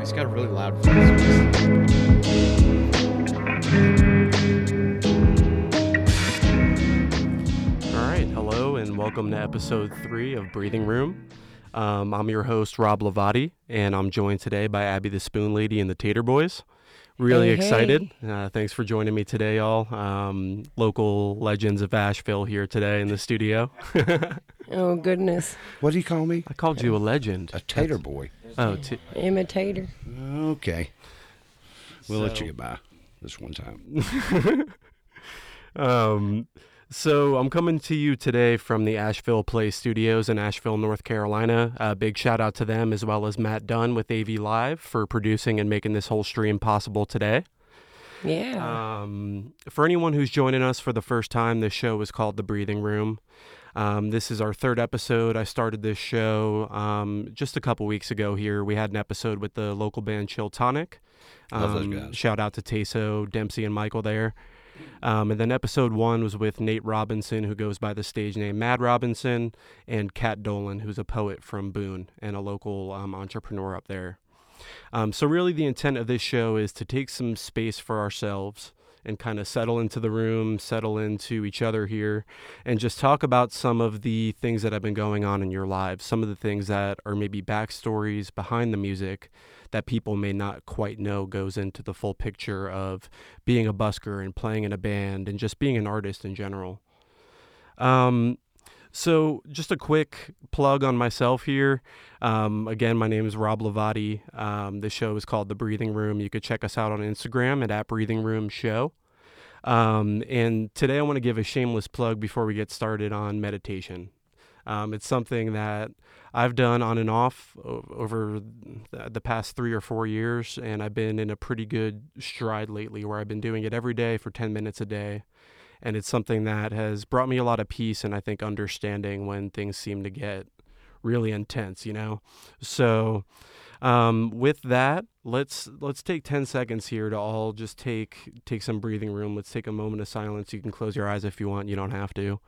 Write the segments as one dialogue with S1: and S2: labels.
S1: He's got a really loud voice.
S2: All right, hello and welcome to episode three of Breathing Room. Um, I'm your host, Rob Lavati, and I'm joined today by Abby the Spoon Lady and the Tater Boys. Really
S3: Hey,
S2: excited. Uh, thanks for joining me today, y'all. Um, local legends of Asheville here today in the studio.
S3: Oh goodness,
S4: What do you call me?
S2: I called you a legend.
S4: A tater boy.
S2: Oh, t-
S3: imitator.
S4: Okay. We'll let you get by this one time.
S2: Um, so I'm coming to you today from the Asheville Play Studios in Asheville, North Carolina. A big shout out to them as well as Matt Dunn with AV Live for producing and making this whole stream possible today.
S3: Yeah.
S2: Um, for anyone who's joining us for the first time, this show is called The Breathing Room. Um, this is our third episode. I started this show um, just a couple weeks ago here. We had an episode with the local band Chill Tonic.
S4: Love those
S2: Um,
S4: guys.
S2: Shout out to Taso, Dempsey, and Michael there. Um, and then episode one was with Nate Robinson, who goes by the stage name Mad Robinson, and Kat Dolan, who's a poet from Boone and a local um, entrepreneur up there. Um, so, really, the intent of this show is to take some space for ourselves and kind of settle into the room, settle into each other here, and just talk about some of the things that have been going on in your lives, some of the things that are maybe backstories behind the music that people may not quite know goes into the full picture of being a busker and playing in a band and just being an artist in general. Um, so, just a quick plug on myself here. Um, again, my name is Rob Lavati. Um, the show is called The Breathing Room. You could check us out on Instagram at, at Breathing Room Show. Um, and today I want to give a shameless plug before we get started on meditation. Um, it's something that I've done on and off over the past three or four years, and I've been in a pretty good stride lately where I've been doing it every day for 10 minutes a day. And it's something that has brought me a lot of peace and I think understanding when things seem to get really intense, you know? So, um, with that, let's let's take 10 seconds here to all just take take some breathing room. Let's take a moment of silence. You can close your eyes if you want. You don't have to.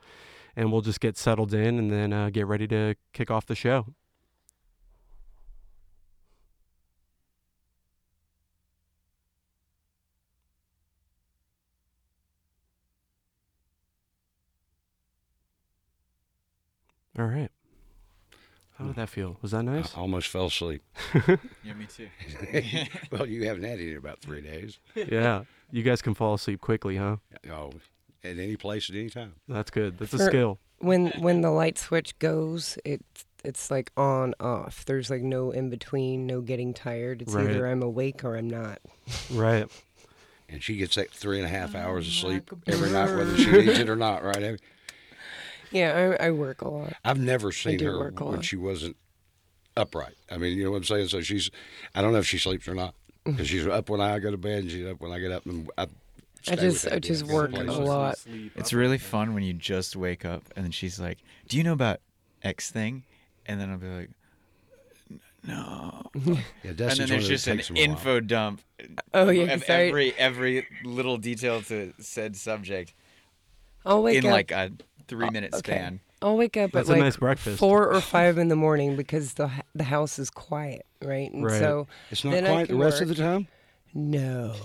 S2: And we'll just get settled in and then uh, get ready to kick off the show. All right. How did that feel? Was that nice?
S4: I almost fell asleep.
S1: Yeah, me too.
S4: well, you haven't had it in about three days.
S2: yeah. You guys can fall asleep quickly, huh?
S4: Oh, at any place at any time.
S2: That's good. That's a
S3: For-
S2: skill.
S3: When when the light switch goes, it's it's like on off. There's like no in between, no getting tired. It's
S2: Right.
S3: either I'm awake or I'm not.
S2: Right.
S4: And she gets that three and a half hours of sleep every night, whether she needs it or not, right? Abby?
S3: Yeah, I, I work a lot.
S4: I've never seen her
S3: work a
S4: when she wasn't upright. I mean, you know what I'm saying? So she's, I don't know if she sleeps or not. Because she's up when I go to bed and she's up when I get up. And I, stay
S3: just-
S4: with
S3: I just work a lot.
S1: It's really fun when you just wake up and then she's like, "Do you know about X thing?" And then I'll be like, "No."
S4: Yeah,
S1: and
S4: Destiny's
S1: then there's just an
S4: takes 'em while.
S1: info dump
S3: Oh yeah,
S1: of
S3: 'cause I,
S1: every every little detail to said subject
S3: I'll wake
S1: in
S3: up.
S1: like a three oh, minute
S3: okay.
S1: span.
S3: I'll wake up
S2: That's
S3: at like
S2: nice breakfast.
S3: four or five in the morning because the the house is quiet, right? And
S2: Right.
S3: so
S4: It's not
S3: then
S4: quiet the
S3: can
S4: rest of the time?
S3: No.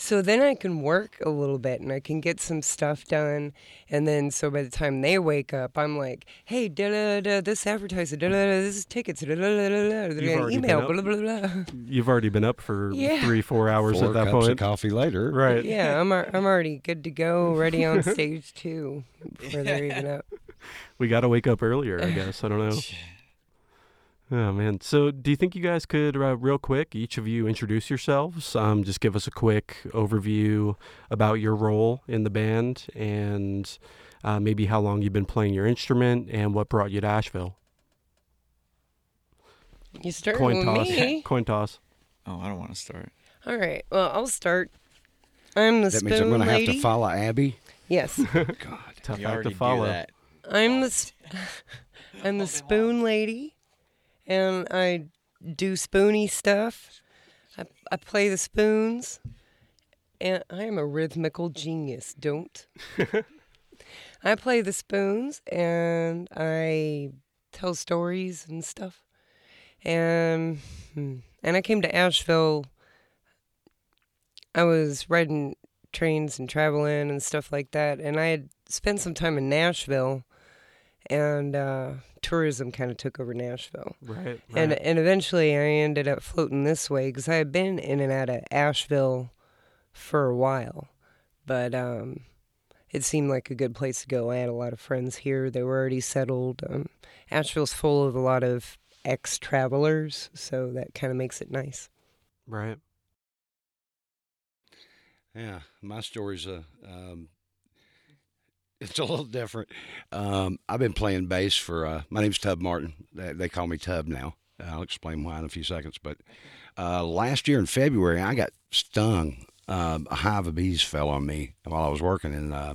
S3: So then I can work a little bit and I can get some stuff done. And then so by the time they wake up, I'm like, hey, da da da, this advertising, da da da, this is tickets, da da da da da,
S2: You've already
S3: email,
S2: been
S3: blah
S2: up.
S3: blah blah.
S2: You've already been up for
S3: Yeah.
S2: three, four hours
S4: Four
S2: at that
S4: cups
S2: point.
S4: of coffee later.
S2: Right.
S3: Yeah, I'm al- I'm already good to go, ready on stage too, before they're even up.
S2: We got to wake up earlier, I guess. I don't know. Oh, man. So, do you think you guys could, uh, real quick, each of you introduce yourselves? Um, just give us a quick overview about your role in the band and uh, maybe how long you've been playing your instrument and what brought you to Asheville.
S3: You start
S2: Coin
S3: with
S2: toss.
S3: me.
S2: Coin toss.
S1: Oh, I don't want to start.
S3: All right. Well, I'll start. I'm the spoon.
S4: That
S3: spoon
S4: means I'm going to have
S3: lady.
S4: to follow Abby.
S3: yes,
S4: God.
S2: Tough
S1: We
S2: act
S1: already
S2: to follow.
S1: do that.
S3: I'm the s- I'm the spoon lady, and I do spoony stuff. I I play the spoons, and I am a rhythmical genius. Don't. I play the spoons and I tell stories and stuff. and hmm, and I came to Asheville. I was riding trains and traveling and stuff like that, and I had spent some time in Nashville, and uh, tourism kind of took over Nashville.
S2: Right.
S3: And and eventually I ended up floating this way because I had been in and out of Asheville for a while, but um, it seemed like a good place to go. I had a lot of friends here; they were already settled. Um, Asheville's full of a lot of ex-travelers, so that kind of makes it nice.
S2: right.
S4: Yeah, my story's a um, it's a little different. Um, I've been playing bass for uh, my name's Tub Martin. They, they call me Tub now. I'll explain why in a few seconds. But uh, last year in February, I got stung. Um, a hive of bees fell on me while I was working and uh,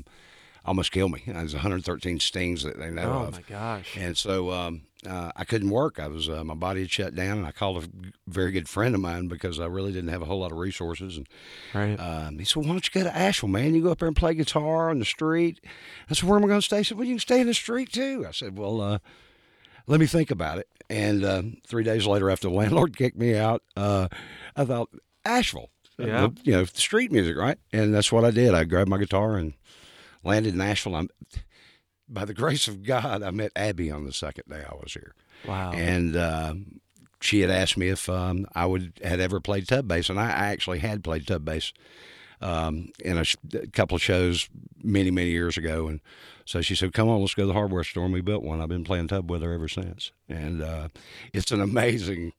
S4: almost killed me. Was 113 stings that they know
S2: Oh
S4: of.
S2: Oh my gosh.
S4: And so um, uh, I couldn't work. I was uh, my body had shut down, and I called a very good friend of mine because I really didn't have a whole lot of resources. And
S2: Right.
S4: um, he said, well, "Why don't you go to Asheville, man? You go up there and play guitar on the street." I said, "Where am I going to stay?" He said, "Well, you can stay in the street too." I said, "Well, uh, let me think about it." And uh, three days later, after the landlord kicked me out, uh, I thought Asheville,
S2: Yeah.
S4: Uh, you know, street music, right? And that's what I did. I grabbed my guitar and landed in Asheville. I'm, by the grace of God, I met Abby on the second day I was here
S2: wow.
S4: and um she had asked me if um, I would had ever played tub bass, and I actually had played tub bass um, in a, sh- a couple of shows many many years ago, and so she said, "Come on, let's go to the hardware store." And we built one. I've been playing tub with her ever since, and uh, it's an amazing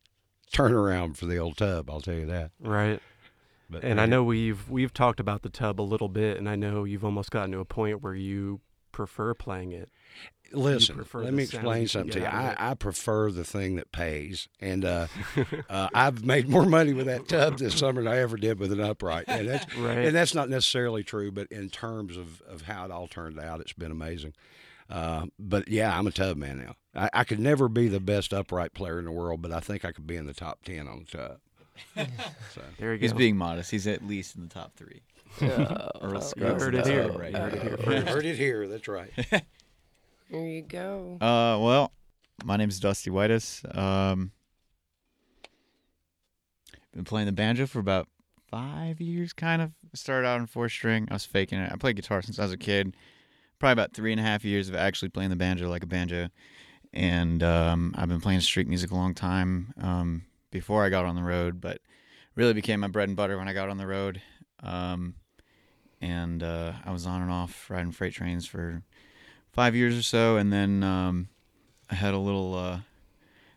S4: turnaround for the old tub. I'll tell you that.
S2: right.
S4: But
S2: And I know we've we've talked about the tub a little bit, and I know you've almost gotten to a point where you prefer playing it.
S4: Listen,
S2: prefer
S4: let me explain something to you.
S2: get out of
S4: I, I prefer the thing that pays, and uh, uh, I've made more money with that tub this summer than I ever did with an upright. And that's,
S2: Right.
S4: and that's not necessarily true, but in terms of, of how it all turned out, it's been amazing. Uh, but yeah, I'm a tub man now. I, I could never be the best upright player in the world, but I think I could be in the top ten on the tub. so
S2: There you go.
S1: He's being modest. He's at least in the top three. Earl
S2: you heard it here.
S1: top right
S2: You heard it here first.
S4: heard it here. That's right.
S3: There you go.
S1: Uh, well, my name's Dusty Whitus. Um, I've been playing the banjo for about five years, kind of. Started out on four string. I was faking it. I played guitar since I was a kid. Probably about three and a half years of actually playing the banjo like a banjo. And um, I've been playing street music a long time um, before I got on the road, but really became my bread and butter when I got on the road. Um, and uh, I was on and off riding freight trains for five years or so, and then um, I had a little uh,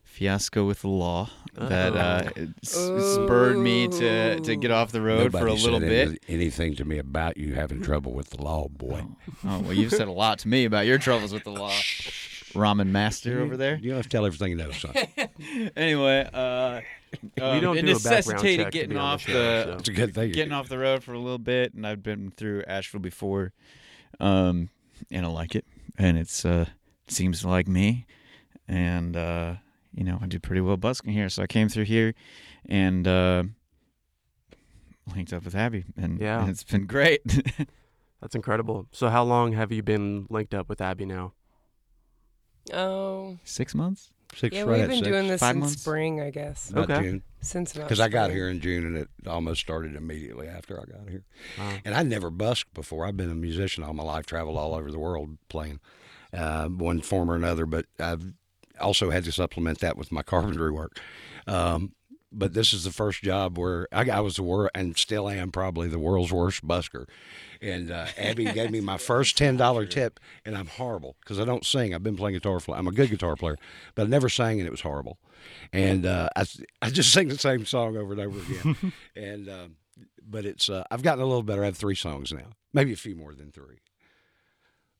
S1: fiasco with the law that uh, it s- spurred me to to get off the road for a
S4: Nobody
S1: little bit.
S4: anything to me about you having trouble with the law, boy.
S1: Oh well, you've said a lot to me about your troubles with the law, ramen master over there.
S4: You don't have to tell everything you know, son.
S1: Anyway, um,
S2: don't
S1: it
S2: do
S1: necessitated
S2: check
S1: getting
S2: be on the
S1: off
S2: show,
S1: the
S2: so.
S4: Good thing.
S1: getting off the road for a little bit, and I've been through Asheville before, um, and I like it, and it's uh, seems like me, and uh, you know I do pretty well busking here, so I came through here, and uh, linked up with Abby, and,
S2: Yeah.
S1: and it's been great.
S2: That's incredible. So how long have you been linked up with Abby now?
S3: Oh,
S1: Six months.
S4: Six
S3: yeah,
S4: right
S3: we've been
S4: six.
S3: doing this
S1: Five
S3: since
S1: months?
S3: spring, I guess.
S4: About
S2: Okay.
S4: June.
S3: Since about
S4: Because I got
S3: spring.
S4: here in June and it almost started immediately after I got here.
S2: Wow.
S4: And I never busked before. I've been a musician all my life, traveled all over the world playing uh, one form or another, but I've also had to supplement that with my carpentry work. Um, but this is the first job where I, I was the world and still am probably the world's worst busker. And uh, Abby gave me my first ten dollar tip, and I'm horrible because I don't sing. I've been playing guitar for. I'm a good guitar player, but I never sang, and it was horrible. And uh, I I just sing the same song over and over again. and um, but it's uh, I've gotten a little better. I have three songs now, maybe a few more than three.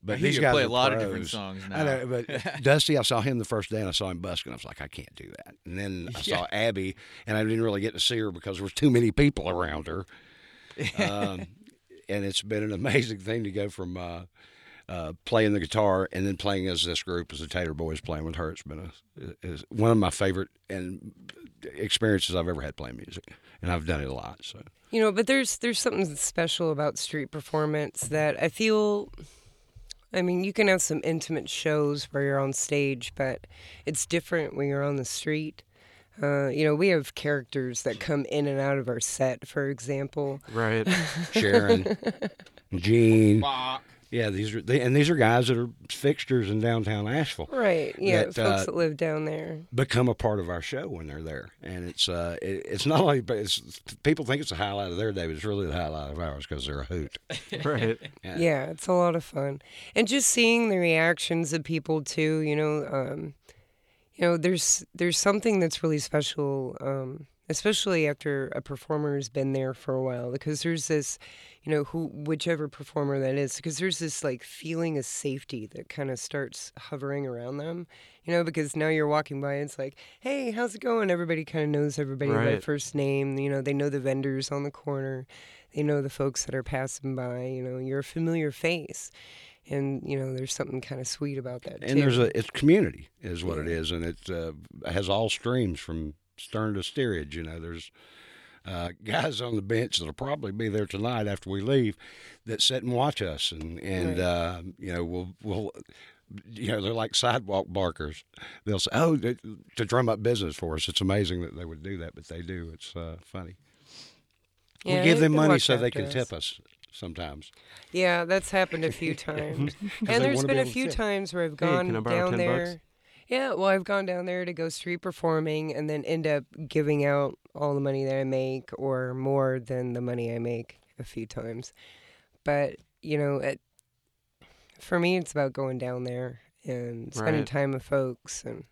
S4: But
S1: I hear
S4: these
S1: you
S4: guys
S1: play a lot of different
S4: pros.
S1: songs
S4: I
S1: now.
S4: know, but Dusty, I saw him the first day, and I saw him busking. I was like, I can't do that. And then I
S1: Yeah.
S4: saw Abby, and I didn't really get to see her because there was too many people around her. Um, and it's been an amazing thing to go from uh, uh, playing the guitar and then playing as this group as the Tater Boys playing with her. It's been a is one of my favorite and experiences I've ever had playing music, and I've done it a lot. So
S3: You know, but there's there's something special about street performance that I feel. I mean, you can have some intimate shows where you're on stage, but it's different when you're on the street. Uh, you know, we have characters that come in and out of our set, for example.
S2: Right.
S4: Sharon, Gene. Yeah, these are they, and these are guys that are fixtures in downtown Asheville.
S3: Right. Yeah.
S4: That,
S3: folks
S4: uh,
S3: that live down there.
S4: Become a part of our show when they're there, and it's uh, it, it's not only but it's people think it's a highlight of their day, but it's really the highlight of ours because they're a hoot.
S2: right.
S4: Yeah.
S3: Yeah, it's a lot of fun, and just seeing the reactions of people too. You know, um, you know, there's there's something that's really special, um, especially after a performer has been there for a while, because there's this, you know, who whichever performer that is, because there's this like feeling of safety that kind of starts hovering around them. You know, because now you're walking by, it's like, hey, how's it going? Everybody kind of knows everybody by first name. You know, they know the vendors on the corner they know the folks that are passing by you know you're a familiar face and you know there's something kind of sweet about that
S4: and
S3: too.
S4: there's a it's community is what it is, and it uh, has all streams from stern to steerage. You know, there's uh, guys on the bench that'll probably be there tonight after we leave that sit and watch us, and and
S3: Right.
S4: uh, you know we'll we'll. You know, they're like sidewalk barkers. They'll say, "Oh, they- to drum up business for us." It's amazing that they would do that, but they do. It's uh, funny.
S3: Yeah,
S4: we give them money so they can
S3: us.
S4: tip us sometimes.
S3: yeah that's happened a few times and there's
S4: been be
S3: been a few
S4: tip.
S3: times where i've gone
S2: can I borrow
S3: down there
S2: bucks?
S3: Yeah well i've gone down there to go street performing and then end up giving out all the money that i make or more than the money i make a few times. But you know it, for me it's about going down there and spending
S2: Right.
S3: time with folks and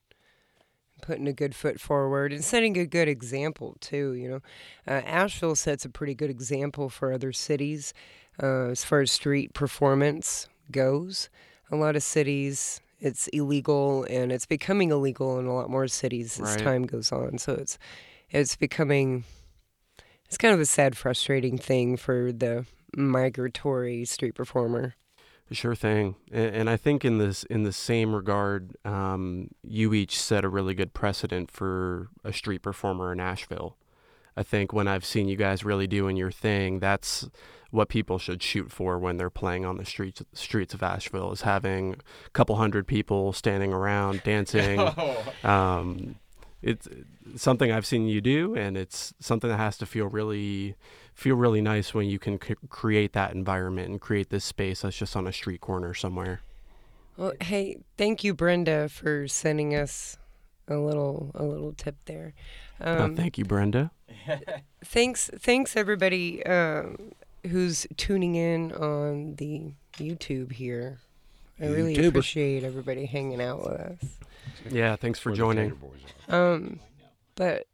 S3: putting a good foot forward and setting a good example too you know. Uh, asheville sets a pretty good example for other cities uh, as far as street performance goes. A lot of cities it's illegal and it's becoming illegal in a lot more cities as
S2: Right.
S3: time goes on so it's it's becoming it's kind of a sad frustrating thing for the migratory street performer
S2: Sure thing, and, and I think in this in the same regard, um, you each set a really good precedent for a street performer in Asheville. I think when I've seen you guys really doing your thing, that's what people should shoot for when they're playing on the streets streets of Asheville is having a couple hundred people standing around dancing. um, it's something I've seen you do, and it's something that has to feel really feel really nice when you can c- create that environment and create this space that's just on a street corner somewhere.
S3: Well, hey, thank you, Brenda, for sending us a little a little tip there.
S2: Oh,
S3: Um,
S2: thank you, Brenda.
S3: thanks, thanks everybody um, who's tuning in on the YouTube here. I really
S4: YouTuber.
S3: appreciate everybody hanging out with us.
S2: Yeah, thanks for joining.
S4: Tater Boys are.
S3: Um, but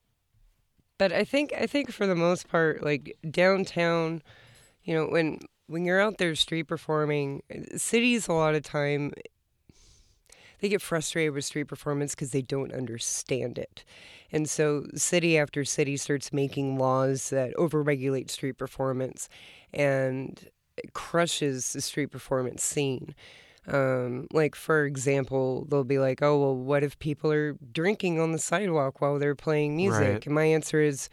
S3: but I think I think for the most part, like downtown, you know, when when you're out there street performing, cities a lot of time they get frustrated with street performance because they don't understand it. And so city after city starts making laws that overregulate street performance and crushes the street performance scene. Um, like for example, they'll be like, "Oh, well, what if people are drinking on the sidewalk while they're playing music?"
S2: Right.
S3: And my answer is,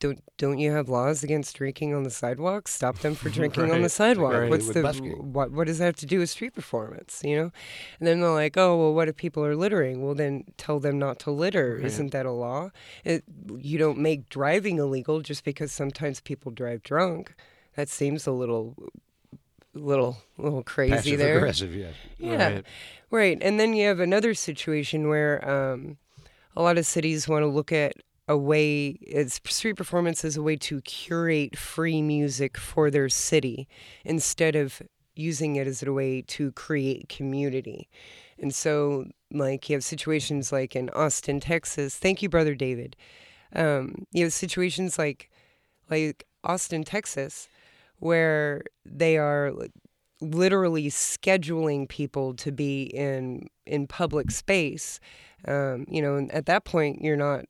S3: "Don't don't you have laws against drinking on the sidewalk? Stop them for drinking on the sidewalk.
S2: Right.
S3: What's
S4: With
S3: the
S4: busking.
S3: what? What does that have to do with street performance? You know?" And then they're like, "Oh, well, what if people are littering? Well, then tell them not to litter.
S2: Right.
S3: Isn't that a law? It, you don't make driving illegal just because sometimes people drive drunk. That seems a little." little little crazy
S4: Passive
S3: there
S4: aggressive, yes.
S3: yeah
S2: Right.
S3: Right. And then you have another situation where um, a lot of cities want to look at a way, it's street performance is a way to curate free music for their city instead of using it as a way to create community. And so, like, you have situations like in Austin, Texas. Thank you, Brother David. Um, you have situations like, like Austin, Texas, where they are literally scheduling people to be in in public space um, you know at that point you're not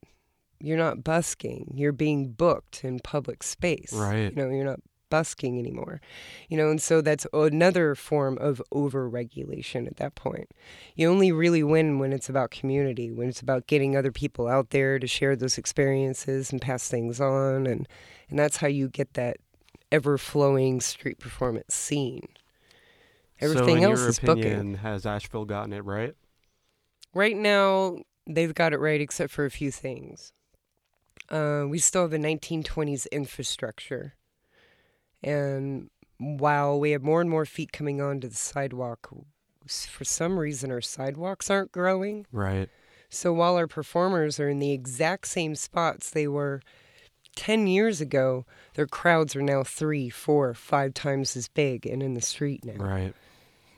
S3: you're not busking you're being booked in public space
S2: Right.
S3: you know you're not busking anymore you know and so that's another form of overregulation at that point you only really win when it's about community when it's about getting other people out there to share those experiences and pass things on and and that's how you get that ever flowing street performance scene
S2: so
S3: Everything
S2: in
S3: else
S2: your
S3: is
S2: opinion,
S3: booking.
S2: has Asheville gotten it right?
S3: Right now, they've got it right except for a few things. Uh, we still have a 1920s infrastructure. And while we have more and more feet coming onto the sidewalk, for some reason our sidewalks aren't growing.
S2: Right.
S3: So while our performers are in the exact same spots they were 10 years ago, their crowds are now three, four, five times as big and in the street now.
S2: Right.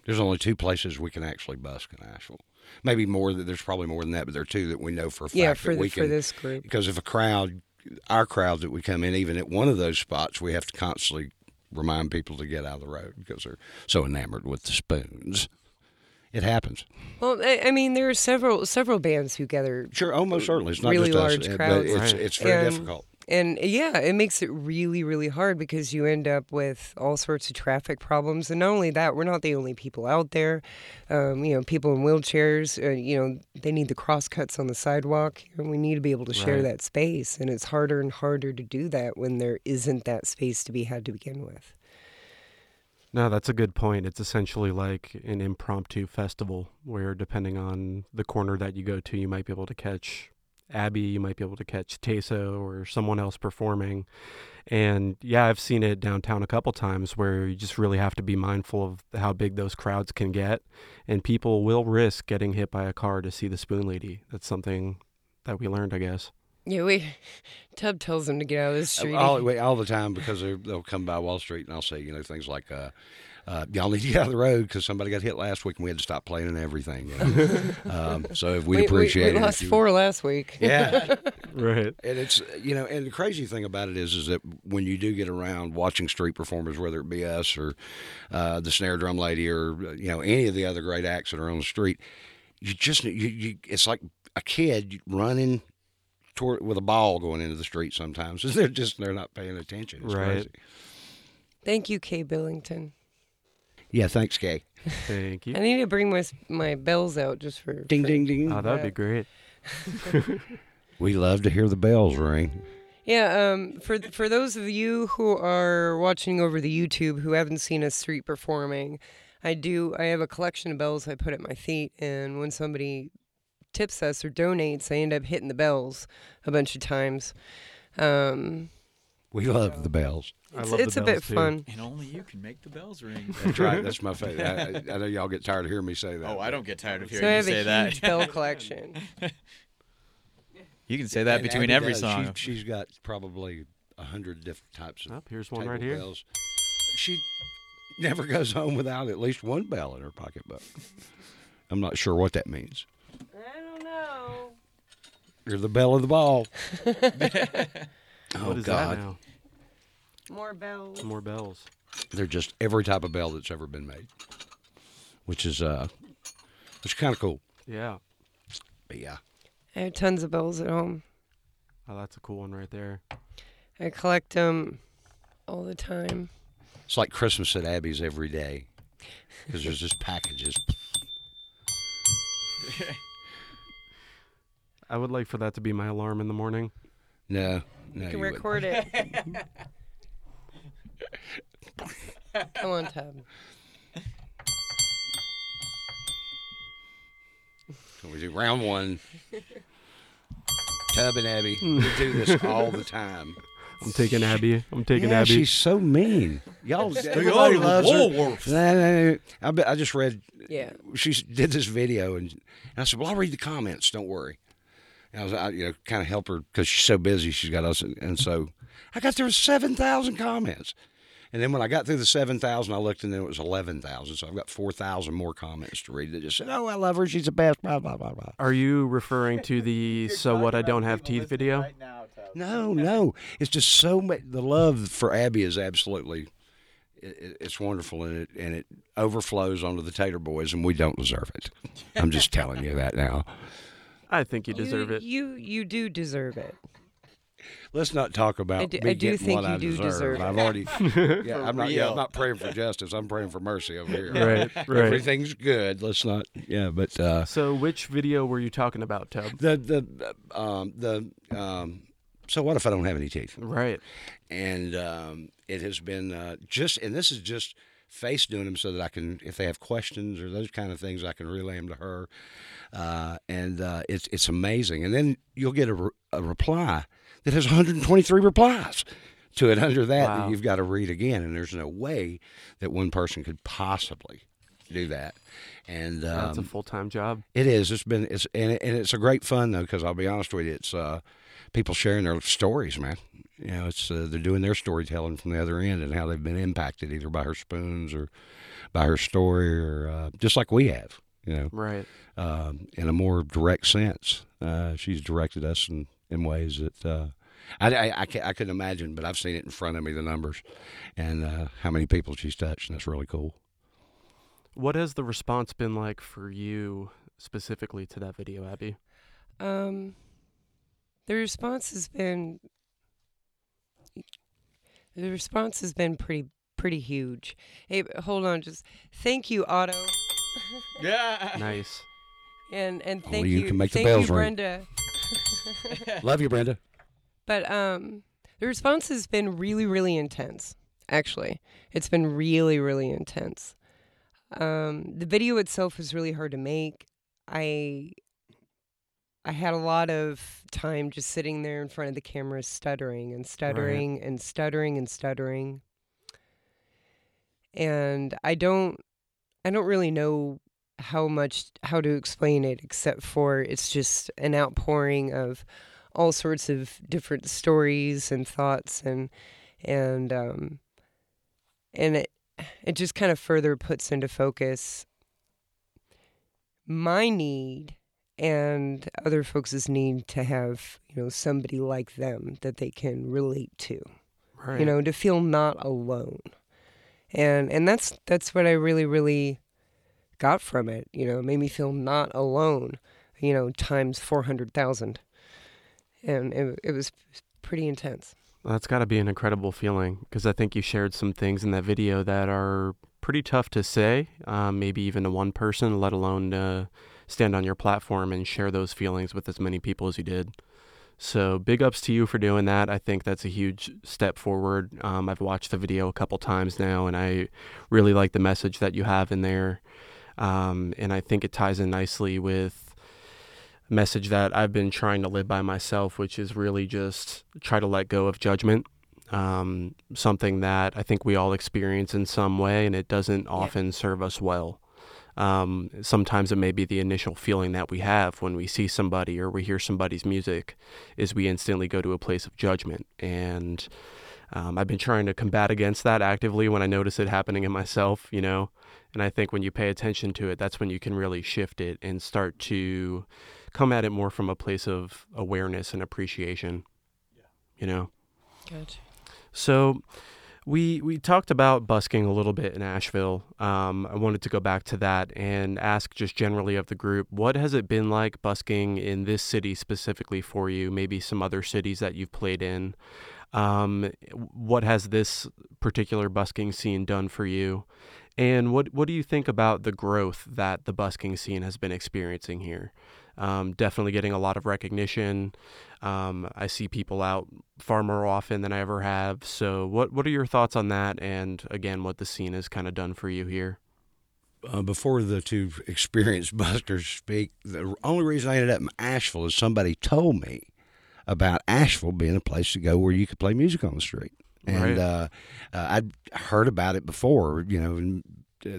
S4: There's only two places we can actually busk in Asheville. Maybe more. That there's probably more than that, but there are two that we know for a fact
S3: Yeah,
S4: that
S3: for, the,
S4: we
S3: for
S4: can.
S3: this group.
S4: Because if a crowd, our crowd that we come in, even at one of those spots, we have to constantly remind people to get out of the road because they're so enamored with the spoons. It happens.
S3: Well, I, I mean, there are several several bands who gather
S4: Sure, almost certainly. It's not
S3: Really
S4: just
S3: large
S4: us,
S3: crowds.
S4: it's
S2: Right.
S4: it's very
S3: And-
S4: difficult.
S3: And yeah, it makes it really, really hard because you end up with all sorts of traffic problems. And not only that, we're not the only people out there. Um, you know, people in wheelchairs, uh, you know, they need the crosscuts on the sidewalk. And we need to be able to share
S2: Right.
S3: that space. And it's harder and harder to do that when there isn't that space to be had to begin with.
S2: No, that's a good point. It's essentially like an impromptu festival where, depending on the corner that you go to, you might be able to catch Abby, you might be able to catch Teso or someone else performing. And yeah, I've seen it downtown a couple times where you just really have to be mindful of how big those crowds can get. And people will risk getting hit by a car to see the Spoon Lady. That's something that we learned, I guess.
S3: Yeah, we, Tub tells them to get out of the street.
S4: All, wait, all the time because they're- they'll come by Wall Street and I'll say, you know, things like, uh, uh, y'all need to get out of the road because somebody got hit last week and we had to stop playing and everything. you know. um, so if we'd
S3: we,
S4: appreciate
S3: we,
S4: it.
S3: we lost
S4: you-
S3: four last week.
S4: Yeah.
S2: Right.
S4: And it's you know, and the crazy thing about it is, is that when you do get around watching street performers, whether it be us or uh, the snare drum lady or you know any of the other great acts that are on the street, you just you, you it's like a kid running toward with a ball going into the street. Sometimes they're just they're not paying attention. It's
S2: Right.
S4: crazy.
S3: Thank you, Kay Billington.
S4: Yeah, thanks, Kay.
S2: Thank you.
S3: I need to bring my my bells out just for
S4: Ding
S3: for-
S4: ding ding.
S2: Oh, that would be great.
S4: we love to hear the bells ring.
S3: Yeah, um, for for those of you who are watching over the YouTube who haven't seen us street performing, I do. I have a collection of bells I put at my feet, and when somebody tips us or donates, I end up hitting the bells a bunch of times. Um,
S4: We love the bells.
S2: I
S3: it's
S2: the
S3: it's a bit
S2: too.
S3: fun.
S1: And only you can make the bells ring.
S4: That's right. That's my favorite. I, I know y'all get tired of hearing me say that.
S1: oh, I don't get tired of
S3: So I
S1: hearing you
S3: have
S1: say
S3: a
S1: that.
S3: huge bell collection.
S1: You can say that
S4: And
S1: between
S4: Abby
S1: every
S4: does.
S1: song.
S4: She's, she's got probably a hundred different types of
S2: Oh, here's one right here.
S4: bells. She never goes home without at least one bell in her pocketbook. I'm not sure what that means.
S3: I don't know.
S4: You're the bell of the ball. oh
S2: What is
S4: God,
S2: that now?
S3: More bells.
S2: More bells.
S4: they're just every type of bell that's ever been made, which is uh, it's kind of cool.
S2: Yeah.
S4: But yeah,
S3: I have tons of bells at home.
S2: Oh, that's a cool one right there.
S3: I collect them all the time.
S4: it's like Christmas at Abby's every day because there's just packages.
S2: I would like for that to be my alarm in the morning.
S4: No, no,
S3: You can
S4: you wouldn't.
S3: record it. Come on, Tub.
S4: We do round one. Tub and Abby. We do this all the time.
S2: I'm taking Abby. I'm taking
S4: yeah,
S2: Abby.
S4: she's so mean. Y'all, everybody loves her. Nah, nah, nah. I, I just read.
S3: Yeah.
S4: She did this video, and, and I said, "Well, I'll read the comments. Don't worry." And I was, I, you know, kind of help her because she's so busy. She's got us, and so I got there was seven thousand comments. And then when I got through the seven thousand, I looked, and then it was eleven thousand. So I've got four thousand more comments to read that just said, "Oh, I love her. She's the best." Blah blah blah blah.
S2: Are you referring to the "So What I Don't Have Teeth" video?
S4: No, no. It's just so much. The love for Abby is absolutely. It, it- it's wonderful, and it and it overflows onto the Tater Boys, and we don't deserve it. I'm just telling you that now.
S2: I think you deserve
S3: you,
S2: it.
S3: You you do deserve it.
S4: Let's not talk about
S3: I do-
S4: me
S3: I do
S4: getting
S3: think
S4: what
S3: you
S4: I
S3: do
S4: deserve.
S3: deserve
S4: I've
S3: it.
S4: already. Yeah, I'm not. Yeah. I'm not praying for justice. I'm praying for mercy over here.
S2: Right, right.
S4: Everything's good. Let's not. Yeah, but uh,
S2: So, which video were you talking about, Tub?
S4: the the um, the um, so what if I don't have any teeth?
S2: Right.
S4: and um, it has been uh, just and this is just face doing them so that I can, if they have questions or those kind of things, I can relay them to her. Uh, and uh, it's it's amazing. And then you'll get a, re- a reply that has 123 replies to it under that
S2: Wow.
S4: you've got to read again. And there's no way that one person could possibly do that. And um,
S2: That's a full time job.
S4: it is. It's been. It's and, it, and it's a great fun though because I'll be honest with you, it's uh, people sharing their stories, man. You know, it's uh, they're doing their storytelling from the other end and how they've been impacted either by her spoons or by her story or uh, just like we have. You know,
S2: Right.
S4: um, in a more direct sense. Uh, she's directed us in, in ways that uh, I, I, I, ca- I couldn't imagine, but I've seen it in front of me, the numbers and uh, how many people she's touched, and that's really cool.
S2: What has the response been like for you specifically to that video, Abby?
S3: Um, the response has been the response has been pretty pretty huge. Hey, hold on, just thank you, Otto,
S1: Yeah.
S2: Nice.
S3: and and
S4: Only
S3: thank
S4: you
S3: you,
S4: can make the
S3: thank
S4: bells
S3: you,
S4: ring.
S3: Brenda.
S4: Love you, Brenda.
S3: But um, the response has been really, really intense. Actually, it's been really, really intense. Um, the video itself was really hard to make. I I had a lot of time just sitting there in front of the camera, stuttering and stuttering and stuttering and stuttering. And I don't, I don't really know how much how to explain it, except for it's just an outpouring of all sorts of different stories and thoughts and and um and it it just kind of further puts into focus my need and other folks' need to have you know somebody like them that they can relate to.
S2: Right.
S3: you know to feel not alone. And and that's that's what i really really got from it. You know it made me feel not alone. You know times 400000 and it, it was pretty intense
S2: That's got to be an incredible feeling because I think you shared some things in that video that are pretty tough to say, um, maybe even to one person, let alone uh, stand on your platform and share those feelings with as many people as you did. So big ups to you for doing that. I think that's a huge step forward. Um, I've watched the video a couple times now, and I really like the message that you have in there. Um, and I think it ties in nicely with message that I've been trying to live by myself, which is really just try to let go of judgment. Um, something that I think we all experience in some way, and it doesn't often serve us well. Um, sometimes it may be the initial feeling that we have when we see somebody or we hear somebody's music, is we instantly go to a place of judgment. And um, I've been trying to combat against that actively when I notice it happening in myself, you know. And I think when you pay attention to it, that's when you can really shift it and start to come at it more from a place of awareness and appreciation. Yeah. You know.
S3: Good.
S2: So we we talked about busking a little bit in Asheville. Um, I wanted to go back to that and ask just generally of the group, what has it been like busking in this city specifically for you? Maybe some other cities that you've played in. Um, what has this particular busking scene done for you? And what what do you think about the growth that the busking scene has been experiencing here? Um, definitely getting a lot of recognition. Um, I see people out far more often than I ever have. So, what what are your thoughts on that? And again, what the scene has kind of done for you here?
S4: uh, before the two experienced buskers speak, the only reason I ended up in Asheville is somebody told me about Asheville being a place to go where you could play music on the street. And
S2: Right.
S4: uh, uh, I'd heard about it before, you know, and,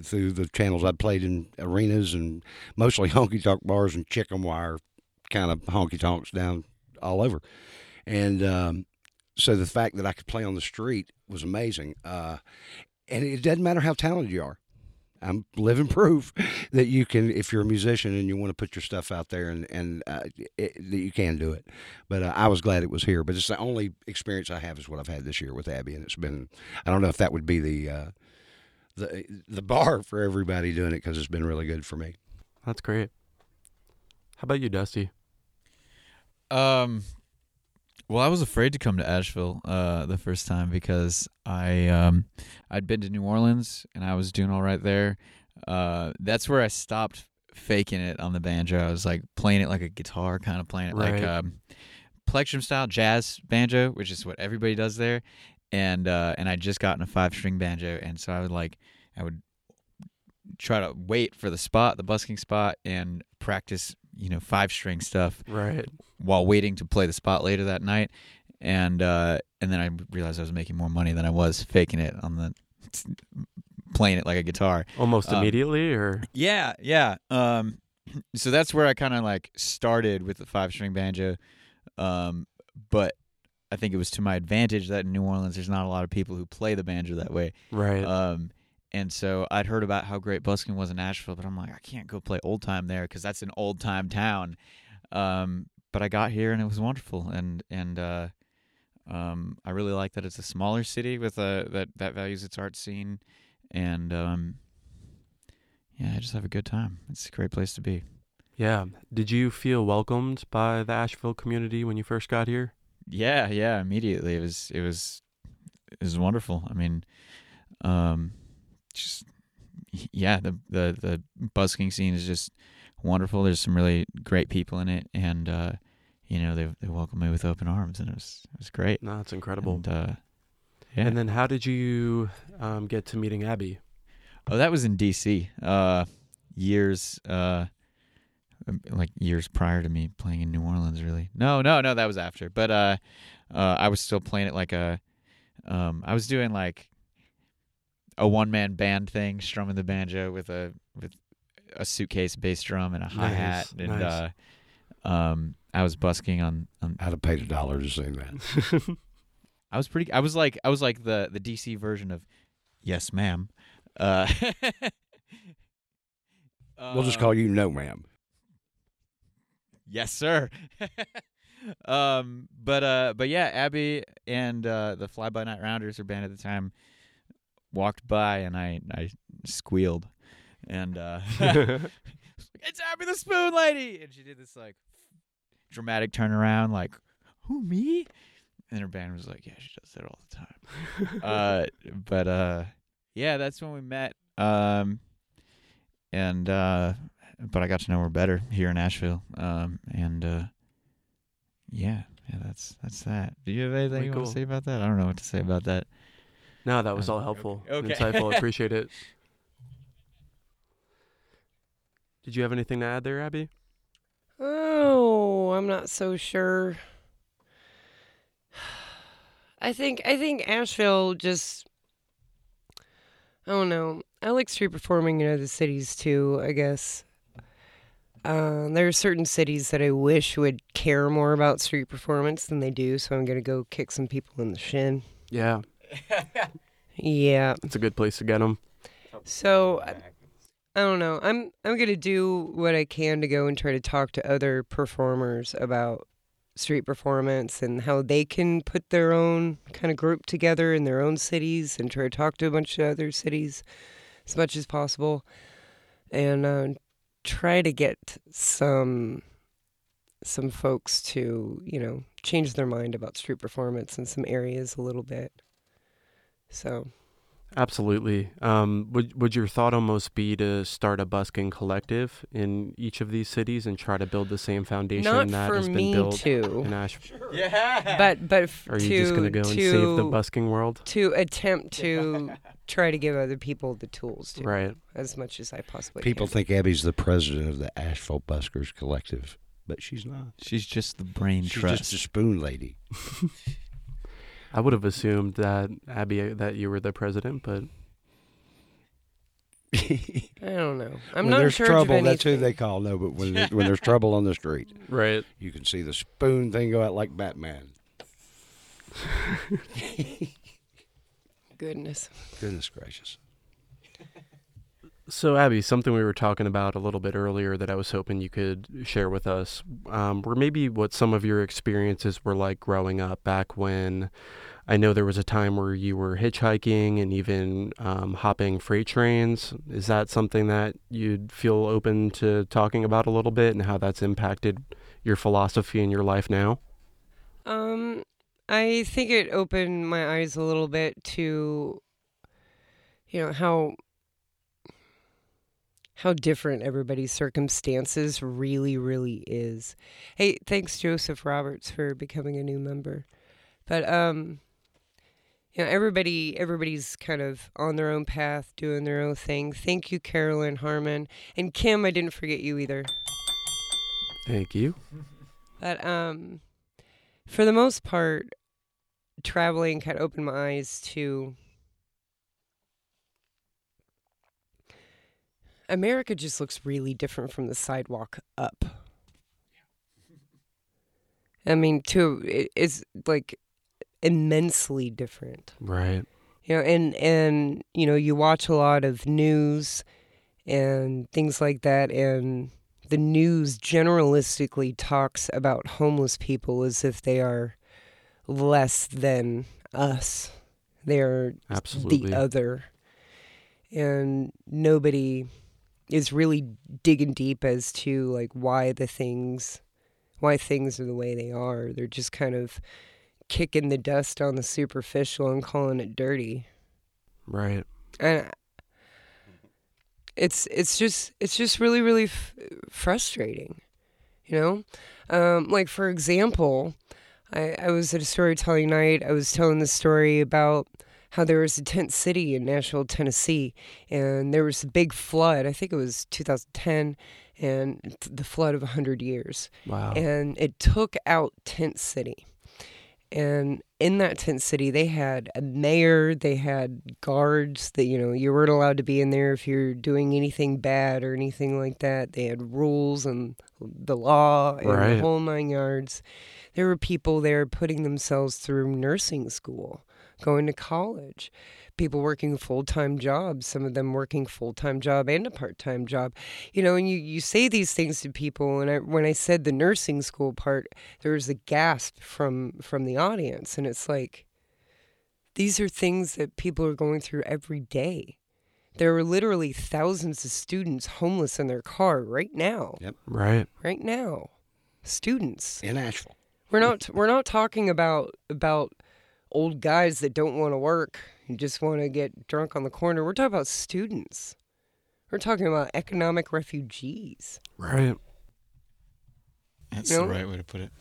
S4: through the channels I'd played in arenas and mostly honky tonk bars and chicken wire kind of honky tonks down all over. And um, so the fact that I could play on the street was amazing. Uh, and it doesn't matter how talented you are. I'm living proof that you can, if you're a musician and you want to put your stuff out there, and and uh, it, that you can do it. But uh, I was glad it was here. But it's the only experience I have is what I've had this year with Abby, and it's been. I don't know if that would be the uh, the the bar for everybody doing it because it's been really good for me.
S2: That's great. How about you, Dusty?
S1: Um, well, I was afraid to come to Asheville uh, the first time because I um, I'd been to New Orleans and I was doing all right there. Uh, that's where I stopped faking it on the banjo. I was like playing it like a guitar, kind of playing it like
S2: Right.
S1: um, plectrum style jazz banjo, which is what everybody does there. And uh, and I just gotten a five string banjo, and so I would like I would try to wait for the spot, the busking spot, and practice, you know, five string stuff
S2: Right.
S1: while waiting to play the spot later that night. And uh, and then I realized I was making more money than I was faking it on the playing it like a guitar.
S2: Almost
S1: Um,
S2: immediately, or
S1: Yeah, yeah. Um, so that's where I kind of like started with the five string banjo. Um, but I think it was to my advantage that in New Orleans there's not a lot of people who play the banjo that way.
S2: right.
S1: Um, and so I'd heard about how great busking was in Nashville, but I'm like, I can't go play old time there because that's an old time town. Um, but I got here and it was wonderful, and and uh, um, I really like that it's a smaller city with a that that values its art scene, and um, yeah, I just have a good time. It's a great place to be.
S2: yeah. Did you feel welcomed by the Asheville community when you first got here?
S1: Yeah, yeah, immediately it was it was it was wonderful. I mean, um, just yeah, the the the busking scene is just wonderful. There's some really great people in it, and uh, you know they they welcomed me with open arms, and it was it was great.
S2: No, it's incredible.
S1: And, uh, yeah.
S2: And then, how did you um, get to meeting Abby?
S1: oh, that was in D.C. Uh, years uh, like years prior to me playing in New Orleans. Really, no, no, no, that was after. But uh, uh, I was still playing it like a, um, I was doing like a one man band thing, strumming the banjo with a with a suitcase bass drum and a hi hat,
S2: Nice,
S1: and
S2: nice.
S1: uh, um, I was busking on on.
S4: I'd have paid a dollar to see that.
S1: I was pretty. I was like I was like the the DC version of, yes, ma'am. Uh,
S4: We'll just call you No Ma'am.
S1: Yes, sir. um, but uh, but yeah, Abby and uh, the Fly By Night Rounders, her band at the time, walked by and I I squealed, and uh, it's Abby the Spoon Lady, and she did this like dramatic turnaround, like who me? And her band was like, yeah, she does that all the time. uh, but uh, yeah, that's when we met. Um, and uh, but I got to know her better here in Asheville. Um, and uh, yeah, yeah, that's that's that. Do you have anything
S2: Very
S1: you want to say about that? I don't know what to say about that.
S2: no, that was
S1: Uh,
S2: all helpful,
S1: okay.
S2: insightful. Appreciate it. Did you have anything to add there, Abby?
S3: Oh, I'm not so sure. I think I think Asheville just I don't know. I like street performing in other cities too, I guess. Uh, there are certain cities that I wish would care more about street performance than they do, so I'm gonna go kick some people in the shin.
S2: Yeah,
S3: Yeah.
S2: it's a good place to get them.
S3: So I, I don't know. I'm I'm gonna do what I can to go and try to talk to other performers about street performance and how they can put their own kind of group together in their own cities and try to talk to a bunch of other cities as much as possible and uh, try to get some some folks to you know change their mind about street performance in some areas a little bit. So
S2: Absolutely. Um, would would your thought almost be to start a busking collective in each of these cities and try to build the same foundation
S3: not
S2: that has been built
S3: to.
S2: in Asheville?
S1: Yeah.
S3: but but f-
S2: Or are
S3: to
S2: you just gonna go and
S3: to,
S2: save the busking world?
S3: to attempt to try to give other people the tools to
S2: Right.
S3: as much as I possibly
S4: People
S3: can.
S4: think Abby's the president of the Asheville Buskers Collective, but she's not.
S1: She's just the brain
S4: She's
S1: trust.
S4: just a spoon lady.
S2: I would have assumed that Abby uh, that you were the president, but
S3: I don't know. I'm
S4: when
S3: not in
S4: there's
S3: charge
S4: trouble, that's who they call. No, but when there- when there's trouble on the street,
S2: right.
S4: you can see the spoon thing go out like Batman.
S3: Goodness.
S4: Goodness gracious.
S2: So, Abby, something we were talking about a little bit earlier that I was hoping you could share with us um, were maybe what some of your experiences were like growing up back when I know there was a time where you were hitchhiking and even um, hopping freight trains. Is that something that you'd feel open to talking about a little bit and how that's impacted your philosophy in your life now?
S3: Um, I think it opened my eyes a little bit to, you know, how how different everybody's circumstances really, really is. Hey, thanks Joseph Roberts for becoming a new member. But um, you know, everybody everybody's kind of on their own path, doing their own thing. Thank you, Carolyn Harmon and Kim. I didn't forget you either.
S2: Thank you.
S3: But um, for the most part, traveling kind of opened my eyes to America. Just looks really different from the sidewalk up. I mean, to it, it's like immensely different.
S2: Right.
S3: You know, and and you know, you watch a lot of news and things like that, and the news generalistically talks about homeless people as if they are less than us. They're
S2: Absolutely.
S3: the other. And nobody is really digging deep as to like why the things why things are the way they are. They're just kind of kicking the dust on the superficial and calling it dirty.
S2: Right.
S3: And it's it's just it's just really really f- frustrating, you know. Um, like for example, I, I was at a storytelling night. I was telling the story about how there was a tent city in Nashville, Tennessee, and there was a big flood. I think it was 2010, and the flood of 100 years.
S2: Wow.
S3: And it took out Tent City. And in that tent city, they had a mayor, they had guards that, you know, you weren't allowed to be in there if you're doing anything bad or anything like that. They had rules and the law and
S2: Right.
S3: the whole nine yards. There were people there putting themselves through nursing school, going to college, people working full time jobs, some of them working full time job and a part time job. You know, and you, you say these things to people and I, when I said the nursing school part, there was a gasp from from the audience and it's like these are things that people are going through every day. There are literally thousands of students homeless in their car right now. Yep.
S2: right.
S3: Right now. Students.
S4: in Asheville.
S3: We're not we're not talking about about old guys that don't want to work and just want to get drunk on the corner. We're talking about students. We're talking about economic refugees.
S2: Right.
S1: That's
S3: You
S1: the right way to put it.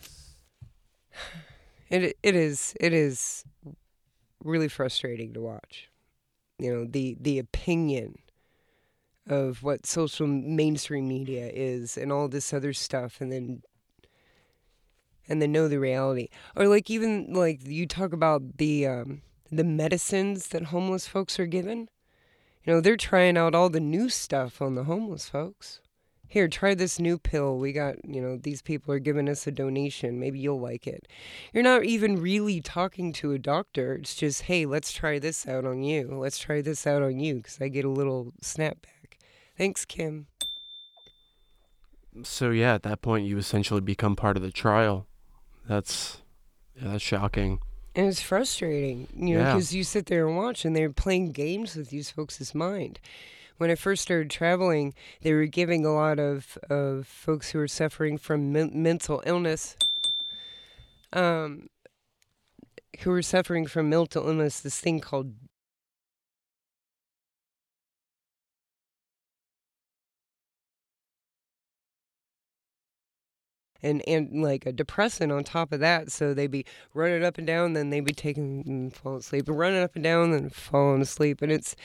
S3: It it is it is really frustrating to watch. You know, the the opinion of what social mainstream media is and all this other stuff and then and then know the reality. Or like even like you talk about the um the medicines that homeless folks are given. You know, they're trying out all the new stuff on the homeless folks. Here, try this new pill. We got, you know, these people are giving us a donation. Maybe you'll like it. You're not even really talking to a doctor. It's just, hey, let's try this out on you. Let's try this out on you because I get a little snapback. Thanks, Kim.
S2: So yeah, at that point, you essentially become part of the trial. That's yeah, that's shocking.
S3: And it's frustrating, you know,
S2: Yeah.
S3: because you sit there and watch and they're playing games with these folks' mind. When I first started traveling, they were giving a lot of, of folks who were suffering from men- mental illness, um, who were suffering from mental illness, this thing called and and like a depressant on top of that. So they'd be running up and down, then they'd be taking and falling asleep, and running up and down, then falling asleep. And it's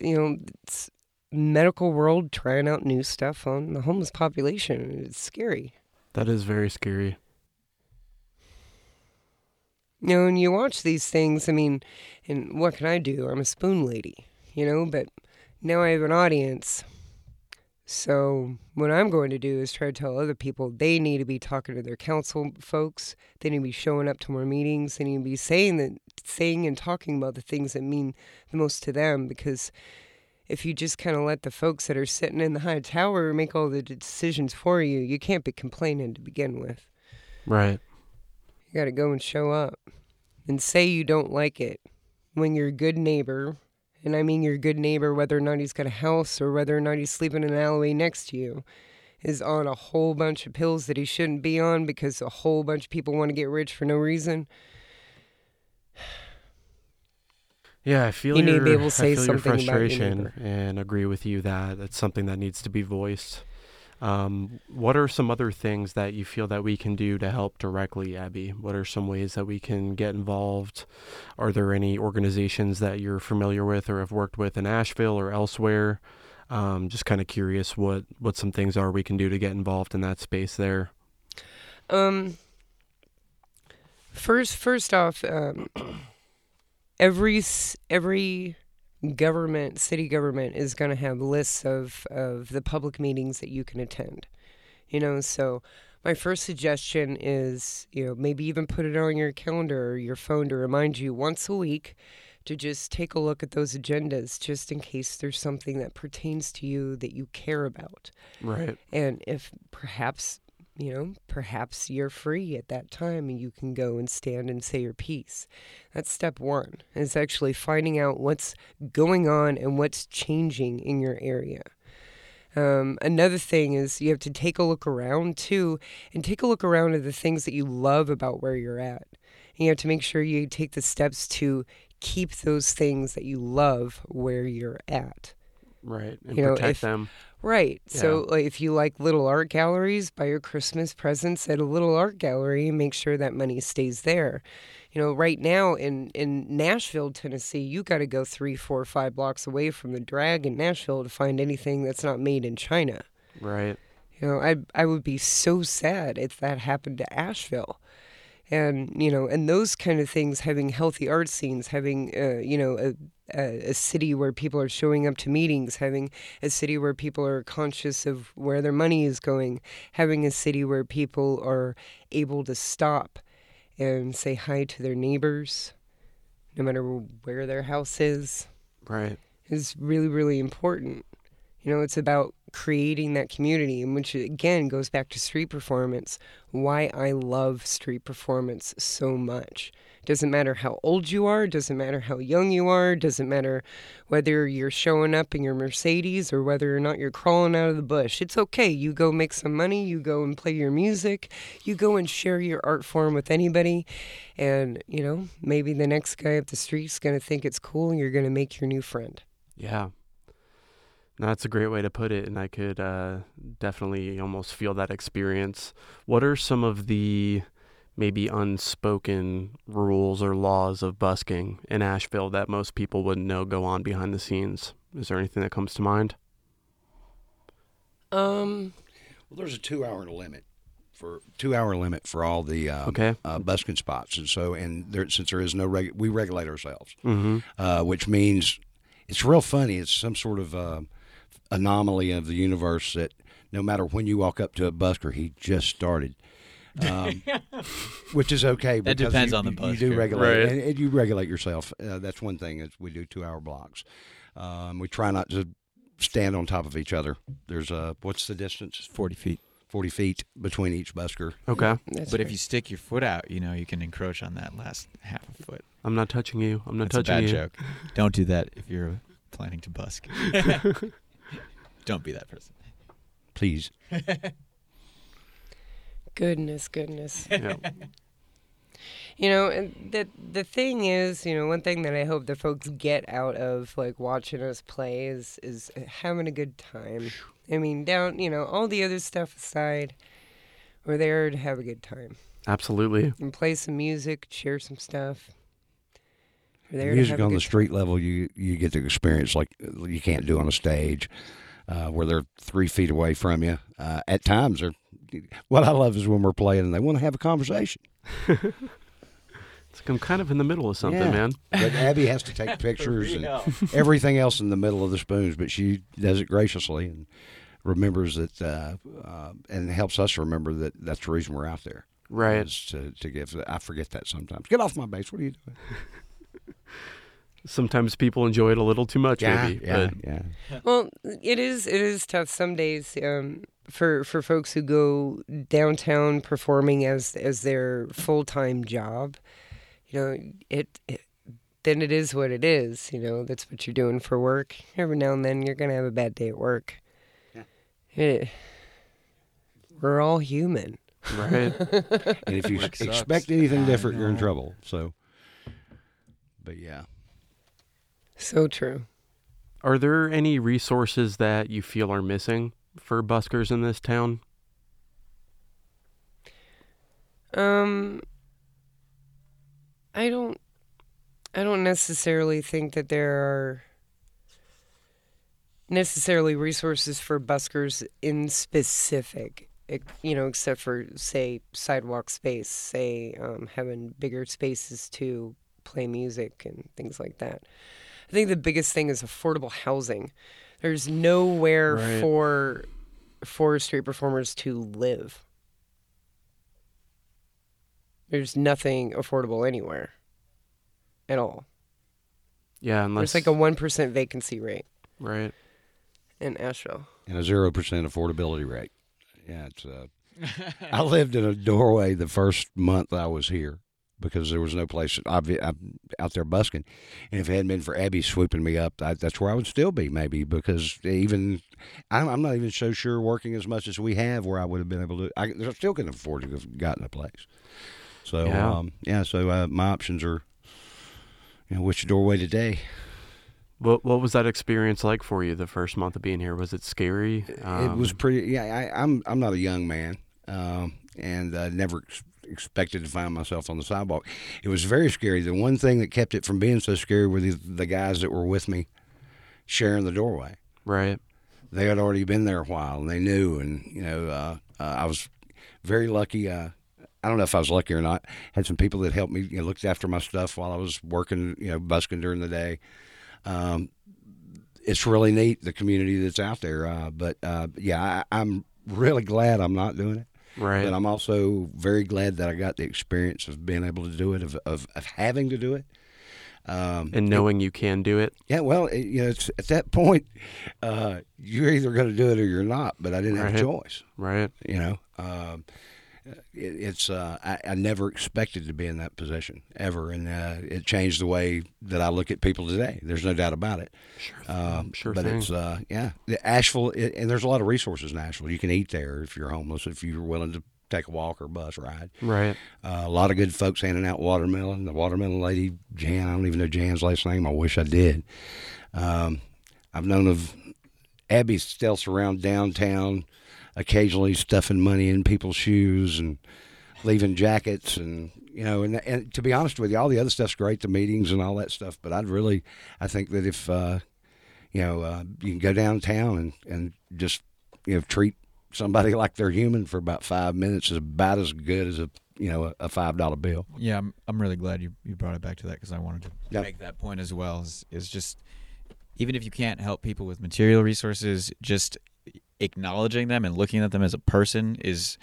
S3: you know it's medical world trying out new stuff on the homeless population. It's scary.
S2: That is very scary.
S3: You know, and you watch these things. I mean, and what can I do? I'm a spoon lady, you know. But now I have an audience. So what I'm going to do is try to tell other people they need to be talking to their council folks. They need to be showing up to more meetings. They need to be saying that, saying and talking about the things that mean the most to them. Because if you just kind of let the folks that are sitting in the high tower make all the decisions for you, you can't be complaining to begin with.
S2: Right.
S3: You got to go and show up and say you don't like it when your good neighbor, and I mean your good neighbor, whether or not he's got a house or whether or not he's sleeping in an alleyway next to you, is on a whole bunch of pills that he shouldn't be on because a whole bunch of people want to get rich for no reason.
S2: Yeah, I feel
S3: You need to be able to say
S2: your
S3: something about your
S2: frustration
S3: neighbor.
S2: and agree with you that it's something that needs to be voiced. Um, what are some other things that you feel that we can do to help directly, Abby? What are some ways that we can get involved? Are there any organizations that you're familiar with or have worked with in Asheville or elsewhere? Um, just kind of curious what what some things are we can do to get involved in that space there.
S3: Um. First, first off, um, every every government, city government, is going to have lists of of the public meetings that you can attend. You know, so my first suggestion is, you know, maybe even put it on your calendar or your phone to remind you once a week to just take a look at those agendas, just in case there's something that pertains to you that you care about.
S2: Right.
S3: And if perhaps, you know, perhaps you're free at that time and you can go and stand and say your piece. That's step one, is actually finding out what's going on and what's changing in your area. Um, another thing is you have to take a look around too, and take a look around at the things that you love about where you're at. And you have to make sure you take the steps to keep those things that you love where you're at.
S2: Right. And
S3: You know,
S2: protect
S3: if-
S2: them.
S3: Right. So, like, if you like little art galleries, buy your Christmas presents at a little art gallery and make sure that money stays there. You know, right now in, in Nashville, Tennessee, you got to go three, four, five blocks away from the drag in Nashville to find anything that's not made in China.
S2: Right.
S3: You know, I I would be so sad if that happened to Asheville. And you know, and those kind of things, having healthy art scenes, having uh, you know a, a a city where people are showing up to meetings, having a city where people are conscious of where their money is going, having a city where people are able to stop and say hi to their neighbors, no matter where their house is
S2: Right.
S3: is really, really important. You know, it's about creating that community, which again goes back to street performance. Why I love street performance so much. Doesn't matter how old you are, doesn't matter how young you are, doesn't matter whether you're showing up in your Mercedes or whether or not you're crawling out of the bush. It's okay. You go make some money, you go and play your music, you go and share your art form with anybody. And, you know, maybe the next guy up the street's going to think it's cool and you're going to make your new friend.
S2: Yeah. That's a great way to put it, and I could uh, definitely almost feel that experience. What are some of the maybe unspoken rules or laws of busking in Asheville that most people wouldn't know go on behind the scenes? Is there anything that comes to mind?
S3: Um,
S4: Well, there's a two-hour limit for two-hour limit for all the um,
S2: Okay.
S4: uh, busking spots, and so and there, since there is no reg- we regulate ourselves,
S2: Mm-hmm.
S4: uh, which means it's real funny. It's some sort of uh, anomaly of the universe that no matter when you walk up to a busker, he just started. Um, which is okay.
S1: That depends
S4: you,
S1: on the
S4: you, you do regulate,
S2: Right.
S4: and, and you regulate yourself. Uh, that's one thing. Is we do two-hour blocks. Um, we try not to stand on top of each other. There's a what's the distance?
S1: Forty feet.
S4: 40 feet between each busker.
S2: Okay.
S3: that's
S1: but if you stick your foot out, you know you can encroach on that last half a foot.
S2: I'm not touching you. I'm not
S1: That's a
S2: touching
S1: bad
S2: you.
S1: joke. Don't do that if you're planning to busk. Don't be that person.
S4: Please.
S3: goodness, goodness.
S2: Yeah.
S3: You know, the the thing is, you know, one thing that I hope the folks get out of like watching us play is is having a good time. I mean, down, you know, all the other stuff aside, we're there to have a good time
S2: Absolutely.
S3: and play some music, share some stuff. We're there to
S4: Music on the
S3: good
S4: street level, you you get to experience like you can't do on a stage, uh, where they're three feet away from you. Uh, at times, they're. What I love is when we're playing and they want to have a conversation.
S2: It's, I'm kind of in the middle of something,
S4: Yeah.
S2: man.
S4: But Abby has to take pictures and everything else in the middle of the spoons, but she does it graciously and remembers that, uh, uh, and helps us remember that that's the reason we're out there.
S2: Right.
S4: to, to give. I forget that sometimes. Get off my base. What are you doing?
S2: Sometimes people enjoy it a little too much, maybe.
S4: yeah,
S2: But
S4: yeah.
S3: Well, it is it is tough some days um, for for folks who go downtown performing as as their full time job. You know, it, it then it is what it is. You know, that's what you're doing for work. Every now and then, you're gonna have a bad day at work.
S4: Yeah.
S3: Eh, we're all human.
S2: right.
S4: And if you expect anything
S1: I
S4: different, you're in trouble. So, but yeah.
S3: So true.
S2: Are there any resources that you feel are missing for buskers in this town?
S3: Um, I don't. I don't necessarily think that there are necessarily resources for buskers in specific. You know, except for say sidewalk space, say um, having bigger spaces to play music and things like that. I think the biggest thing is affordable housing. There's nowhere
S2: Right.
S3: for for street performers to live. There's nothing affordable anywhere at all.
S2: Yeah, unless
S3: There's like a 1% vacancy rate
S2: right.
S3: in Asheville.
S4: and a zero percent affordability rate. Yeah, it's. Uh, I lived in a doorway the first month I was here because there was no place. I've, I'm out there busking, and if it hadn't been for Abby swooping me up, I, that's where I would still be maybe because even I'm, I'm not even so sure working as much as we have where I would have been able to. I, I still couldn't afford to have gotten a place. So
S2: Yeah.
S4: um, yeah, so uh, my options are, you know, which doorway today.
S2: What what was that experience like for you the first month of being here? Was it scary?
S4: it
S2: Um,
S4: was pretty. Yeah, I, I'm I'm not a young man, um, and uh, never expected to find myself on the sidewalk. It was very scary. The one thing that kept it from being so scary were the, the guys that were with me, sharing the doorway.
S2: right.
S4: They had already been there a while, and they knew. And you know, uh, uh, I was very lucky. Uh, I don't know if I was lucky or not. Had some people that helped me, you know, looked after my stuff while I was working, you know, busking during the day. Um, it's really neat the community that's out there. Uh, but uh, yeah, I, I'm really glad I'm not doing it.
S2: Right.
S4: But I'm also very glad that I got the experience of being able to do it, of of, of having to do it. Um,
S2: and knowing you can do it.
S4: yeah, well, it, you know, it's, at that point, uh, you're either going to do it or you're not. But I didn't have a choice.
S2: Right.
S4: You know, um, it, it's uh, I, I never expected to be in that position ever, and uh, it changed the way that I look at people today. There's no doubt about it.
S2: Sure.
S4: Um,
S2: sure
S4: but
S2: thing.
S4: it's uh, yeah, the Asheville, it, and there's a lot of resources in Asheville. You can eat there if you're homeless, if you're willing to take a walk or bus ride.
S2: right.
S4: Uh, a lot of good folks handing out watermelon. The watermelon lady, Jan, I don't even know Jan's last name. I wish I did. Um, I've known of Abby stealths around downtown, occasionally stuffing money in people's shoes and leaving jackets and you know and and to be honest with you all the other stuff's great the meetings and all that stuff but i'd really i think that if uh you know uh, you can go downtown and and just you know treat somebody like they're human for about five minutes is about as good as a you know a, a five dollar bill
S1: Yeah, I'm, I'm really glad you, you brought it back to that because I wanted to
S4: Yep.
S1: make that point as well. Is, is just even if you can't help people with material resources, just acknowledging them and looking at them as a person is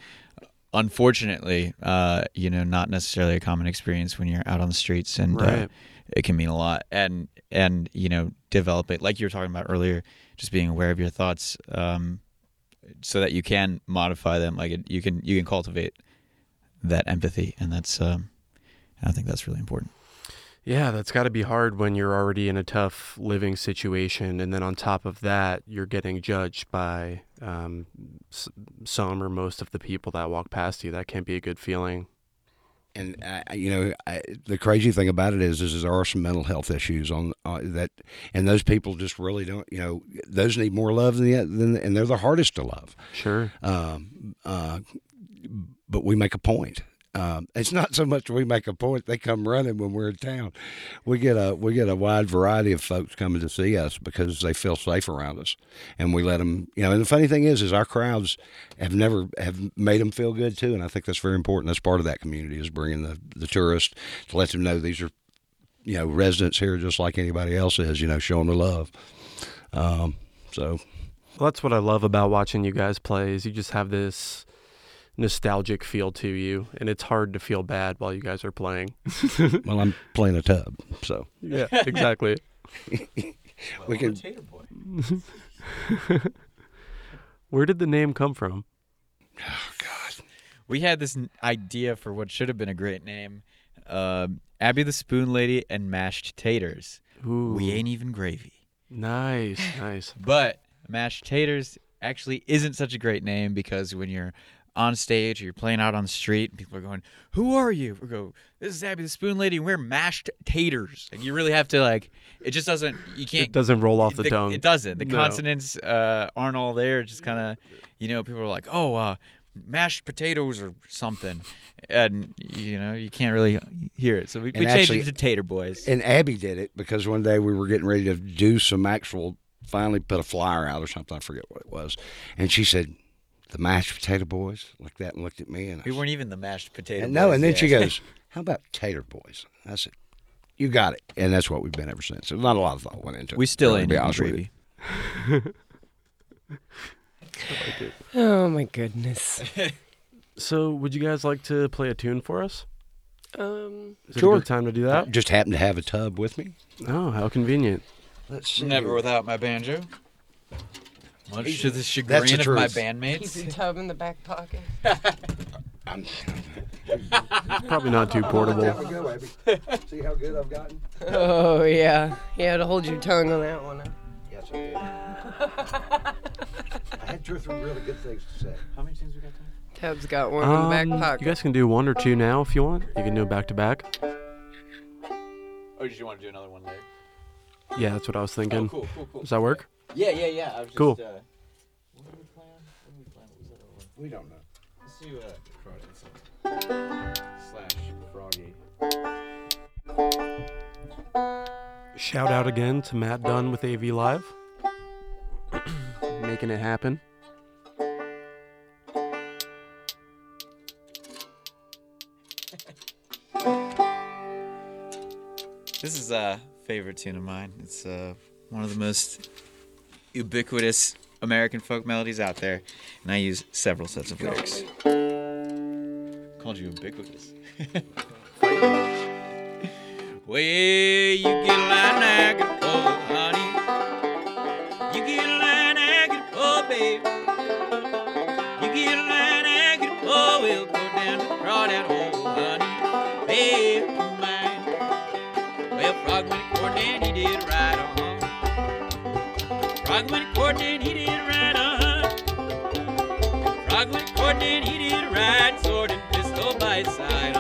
S1: unfortunately, uh, you know, not necessarily a common experience when you're out on the streets, and uh, it can mean a lot. And and you know, develop it like you were talking about earlier, just being aware of your thoughts, um, so that you can modify them. Like it, you can you can cultivate that empathy, and that's um, I think that's really important.
S2: Yeah, that's got to be hard when you're already in a tough living situation, and then on top of that, you're getting judged by um, some or most of the people that walk past you. That can't be a good feeling.
S4: and I- you know I, the crazy thing about it is, is, is there are some mental health issues on uh, that, and those people just really don't. You know, those need more love than, the, than and they're the hardest to love.
S2: Sure.
S4: Um, uh, but we make a point. Um, it's not so much we make a point; they come running when we're in town. We get a we get a wide variety of folks coming to see us because they feel safe around us, and we let them. You know, and the funny thing is, is our crowds have never have made them feel good too, and I think that's very important. That's part of that community is bringing the the tourists to let them know these are, you know, residents here just like anybody else is. You know, showing the love. Um, so
S2: Well, that's what I love about watching you guys play is you just have this nostalgic feel to you, and it's hard to feel bad while you guys are playing.
S4: well, I'm playing a tub, so
S2: yeah, exactly.
S4: we can.
S2: Where did the name come from?
S1: Oh God, we had this idea for what should have been a great name, um, Abby the Spoon Lady and mashed taters.
S2: Ooh,
S1: We ain't even gravy.
S2: nice, nice.
S1: But mashed taters actually isn't such a great name because when you're on stage or you're playing out on the street and people are going, "Who are you?" We go, "This is Abby the Spoon Lady, and we're mashed taters." And you really have to like, it just doesn't. You can't.
S2: It doesn't roll off the, tongue.
S1: It doesn't. The
S2: No.
S1: consonants uh, aren't all there. It's just kind of, you know, people are like, "Oh, uh, mashed potatoes or something," and you know, you can't really hear it. So we, we
S4: And
S1: changed
S4: actually-
S1: it to Tater Boys.
S4: And Abby did it because one day we were getting ready to do some actual, finally put a flyer out or something. I forget what it was. And she said, the mashed potato boys, looked that, and looked at me. And
S1: we
S4: said,
S1: weren't even the mashed potato.
S4: and no, and then
S1: yet.
S4: she goes, how about tater boys? I said, you got it. And that's what we've been ever since. There's not a lot of thought went into it.
S1: "We still
S4: to
S1: ain't
S4: be honest with you.
S1: gravy."
S3: Oh my goodness.
S2: So, would you guys like to play a tune for us?
S3: Um,
S2: Is it
S4: Sure.
S2: a good time to do that?
S4: Just happened to have a tub with me.
S2: Oh, how convenient.
S4: Let's see.
S1: Never without my banjo. Much to the chagrin
S4: That's the
S1: of my
S4: truth.
S1: bandmates.
S3: keep the tub in the back pocket.
S4: I'm,
S2: Probably not too portable.
S4: go, Abby. See how good I've gotten?
S3: Oh yeah, you had to hold your tongue on that one.
S4: Yes, I did. I had two or three really good things to say.
S1: How many tunes we got time?
S3: Tub's got one in the back
S2: Um,
S3: pocket.
S2: you guys can do one or two now if you want. You can do it back to back.
S1: Or did you want to do another one later?
S2: Yeah, that's what I was thinking.
S1: Oh, cool, cool, cool.
S2: Does that work?
S1: Yeah, yeah, yeah. I was just,
S2: Cool.
S1: Uh, what did we plan? What did we plan? What was that over?
S4: We don't know.
S1: Let's do uh, Crawdad slash Froggy.
S2: Shout out again to Matt Dunn with AV Live. Making it happen.
S1: This is a favorite tune of mine. It's uh, one of the most ubiquitous American folk melodies out there, and I use several sets of lyrics. Called you ubiquitous. well, you get a line agate, oh honey. You get a line agate, oh baby. You get a line agate, oh we'll go down to Crawdad, oh honey, baby mine. Well, Frog went a courting, he did right, uh-huh. Went a courting, he did right, uh-huh. Frog went a courting, he did right, sword and pistol by his side,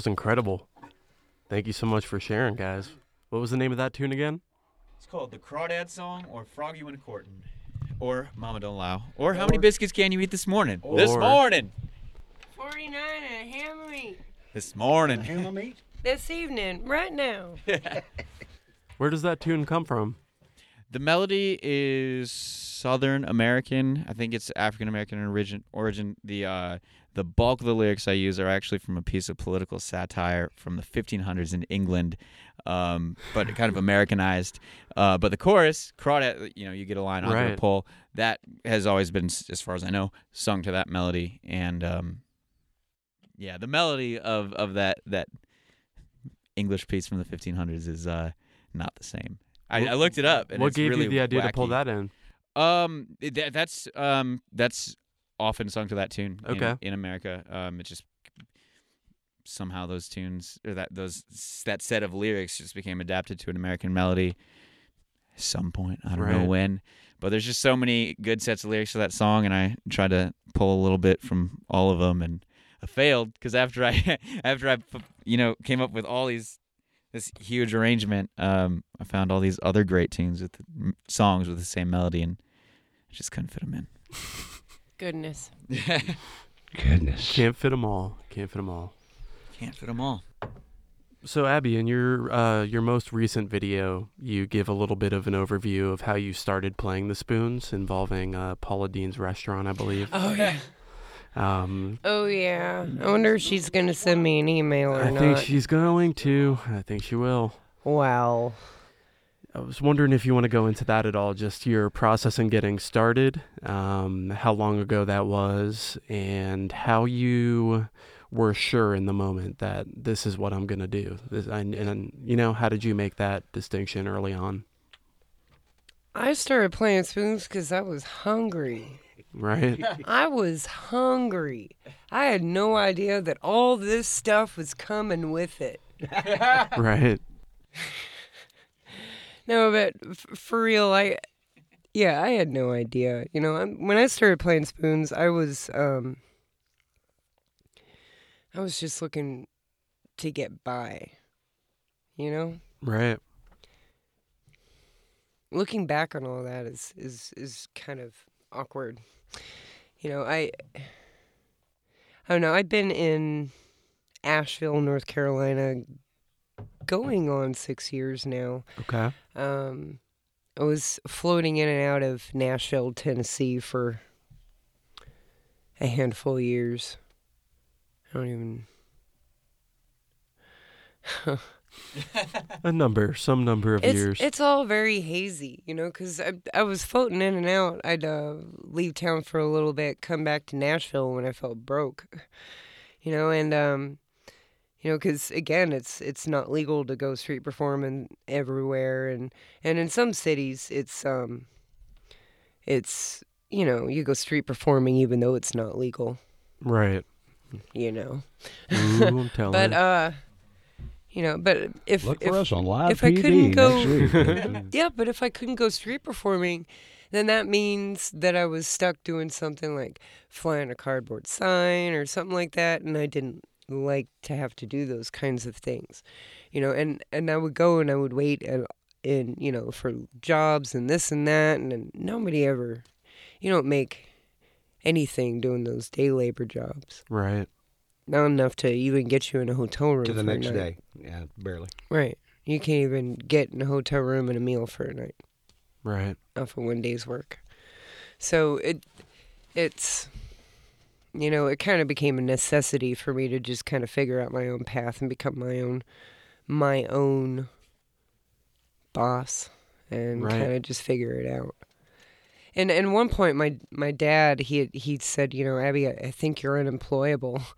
S2: was incredible. Thank you so much for sharing, guys. What was the name of that tune again?
S1: It's called the Crawdad Song or Froggy When Courtin'. Or Mama Don't Allow. Or How Many Biscuits Can You Eat This Morning? this morning.
S3: 49 and hammer meat.
S1: This morning.
S4: Hammer meat?
S3: This evening, right now.
S2: Where does that tune come from?
S1: The melody is Southern American. I think it's African American origin. Origin. The uh, the bulk of the lyrics I use are actually from a piece of political satire from the 1500s in England, um, but kind of Americanized. Uh, but the chorus, crawdad, you know, you get a line on
S2: Right.
S1: the pole. That has always been, as far as I know, sung to that melody. And um, yeah, the melody of of that that English piece from the 1500s is uh, not the same. I, I looked it up. And
S2: what
S1: it's
S2: gave
S1: really
S2: you the idea to pull that in?
S1: Um, that, that's um, that's often sung to that tune. in-
S2: Okay.
S1: In, America, um, it just somehow those tunes or that those that set of lyrics just became adapted to an American melody. At some point, I don't know when, but there's just so many good sets of lyrics to that song, and I tried to pull a little bit from all of them, and I failed because after I after I you know came up with all these this huge arrangement, um, I found all these other great tunes with m- songs with the same melody, and I just couldn't fit them in.
S3: Goodness.
S4: Goodness.
S2: Can't fit them all. Can't fit them all.
S1: Can't fit them all.
S2: So Abby, in your uh, your most recent video, you give a little bit of an overview of how you started playing the spoons, involving uh, Paula Deen's restaurant, I believe.
S3: Oh, yeah.
S2: Um,
S3: Oh, yeah. I wonder if she's going to send me an email or
S2: I
S3: not.
S2: I think she's going to. I think she will.
S3: wow.
S2: I was wondering if you want to go into that at all, just your process in getting started, um, how long ago that was, and how you were sure in the moment that this is what I'm going to do. This, and, and, you know, how did you make that distinction early on?
S3: I started playing spoons because I was hungry.
S2: Right?
S3: I was hungry. I had no idea that all this stuff was coming with it.
S2: right.
S3: No, but f- for real, I, yeah, I had no idea. You know, I'm, when I started playing spoons, I was, um, I was just looking to get by. You know,
S2: Right.
S3: looking back on all that is is is kind of awkward. You know, I, I don't know. I've been in Asheville, North Carolina, going on six years now.
S2: Okay.
S3: Um, I was floating in and out of Nashville, Tennessee for a handful of years. I don't even.
S2: A number, some number of
S3: It's
S2: years.
S3: it's all very hazy, you know, because I I was floating in and out. I'd uh, leave town for a little bit, come back to Nashville when I felt broke, you know, and um, you know, because again, it's it's not legal to go street performing everywhere, and and in some cities, it's um, it's you know, you go street performing even though it's not legal.
S2: right.
S3: you know.
S2: Ooh, I'm telling
S3: But
S2: you.
S3: uh, you know, but if
S4: Look
S3: if,
S4: for us on live
S3: if I couldn't go-
S4: next week.
S3: yeah, but if I couldn't go street performing, then that means that I was stuck doing something like flying a cardboard sign or something like that, and I didn't like to have to do those kinds of things, you know. And and I would go and I would wait and in you know for jobs and this and that, and then nobody ever, you don't make anything doing those day labor jobs.
S2: right.
S3: Not enough to even get you in a hotel room
S4: to the next day. Yeah, barely.
S3: Right. You can't even get in a hotel room and a meal for a night
S2: Right.
S3: off of one day's work. So it it's you know, it kind of became a necessity for me to just kind of figure out my own path and become my own my own boss and
S2: Right.
S3: kind of just figure it out. And and one point my my dad he he said, you know, Abby, I, I think you're unemployable.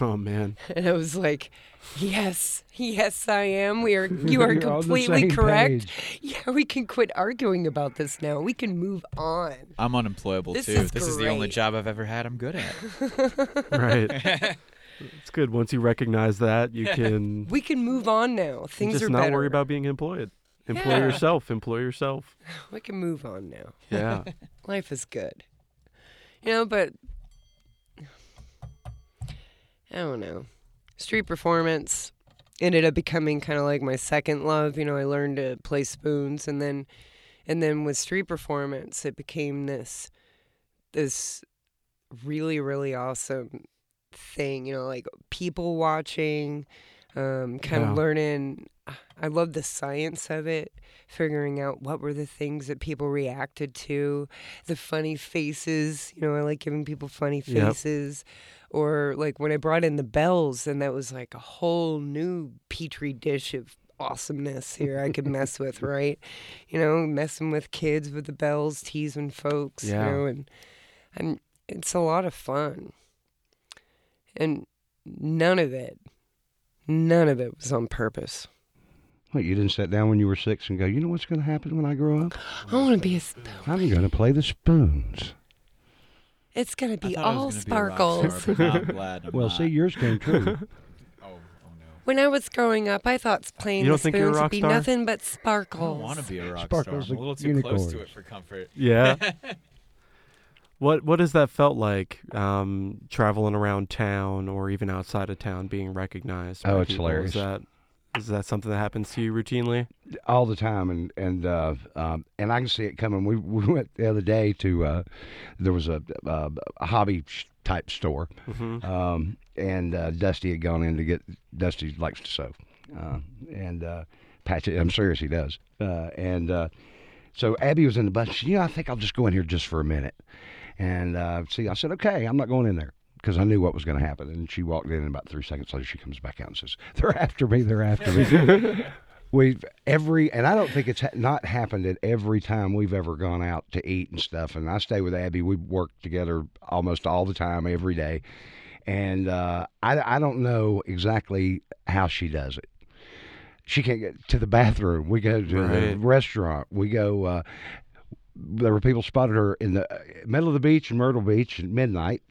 S2: Oh man.
S3: And I was like, Yes, yes, I am. We are. You are
S4: You're on the
S3: completely correct.
S4: page.
S3: Yeah, we can quit arguing about this now. We can move on.
S1: I'm unemployable
S3: This
S1: too.
S3: is
S1: this is the only job I've ever had I'm good at.
S2: Right. it's good. Once you recognize that, you can
S3: We can move on now. Things
S2: just
S3: are
S2: not
S3: better.
S2: worry about being employed. Employ
S3: Yeah.
S2: yourself. Employ yourself.
S3: We can move on now.
S2: Yeah.
S3: Life is good. You know, but I don't know. Street performance ended up becoming kind of like my second love. You know, I learned to play spoons and then and then with street performance it became this this really really awesome thing, you know, like people watching um kind
S2: Yeah.
S3: of learning I love the science of it, figuring out what were the things that people reacted to, the funny faces. You know, I like giving people funny
S2: Yep.
S3: faces. Or like when I brought in the bells, and that was like a whole new petri dish of awesomeness here I could mess with, right? You know, messing with kids with the bells, teasing folks,
S2: Yeah.
S3: you know, and and it's a lot of fun. And none of it, none of it was on purpose.
S4: What, you didn't sit down when you were six and go, you know what's going to happen when I grow up?
S3: I want to be a spoon.
S4: I'm going to play the spoons.
S3: It's gonna be all
S1: was gonna be
S3: sparkles.
S1: star, I'm glad I'm
S4: Well,
S1: not.
S4: see, yours came true.
S1: Oh, oh no.
S3: when I was growing up, I thought playing
S2: You
S3: the
S2: don't think you're a
S3: spoons would be
S2: star?
S3: nothing but sparkles.
S1: don't want to be a rock
S4: Sparkles
S1: star. I'm a little too close to it for comfort.
S2: Yeah. what What has that felt like? Um, traveling around town or even outside of town, being recognized.
S4: Oh,
S2: by
S4: it's
S2: people?
S4: hilarious.
S2: Is that is that something that happens to you routinely?
S4: all the time, and and uh, um, and I can see it coming. We we went the other day to uh, there was a, a, a hobby sh- type store,
S2: hmm
S4: um, and uh, Dusty had gone in to get. Dusty likes to sew, uh, and uh, patch it. I'm serious, he does. Uh, and uh, so Abby was in the bus. She, said, you know, I think I'll just go in here just for a minute. And uh, see, I said, okay, I'm not going in there because I knew what was going to happen. And she walked in, and about three seconds later, she comes back out and says, "They're after me. They're after me." We've every, and I don't think it's ha- not happened at every time we've ever gone out to eat and stuff. And I stay with Abby. We work together almost all the time, every day. And uh, I, I don't know exactly how she does it. She can't get to the bathroom. We go to the restaurant. We go. Uh, there were people spotted her in the uh, middle of the beach in Myrtle Beach at midnight.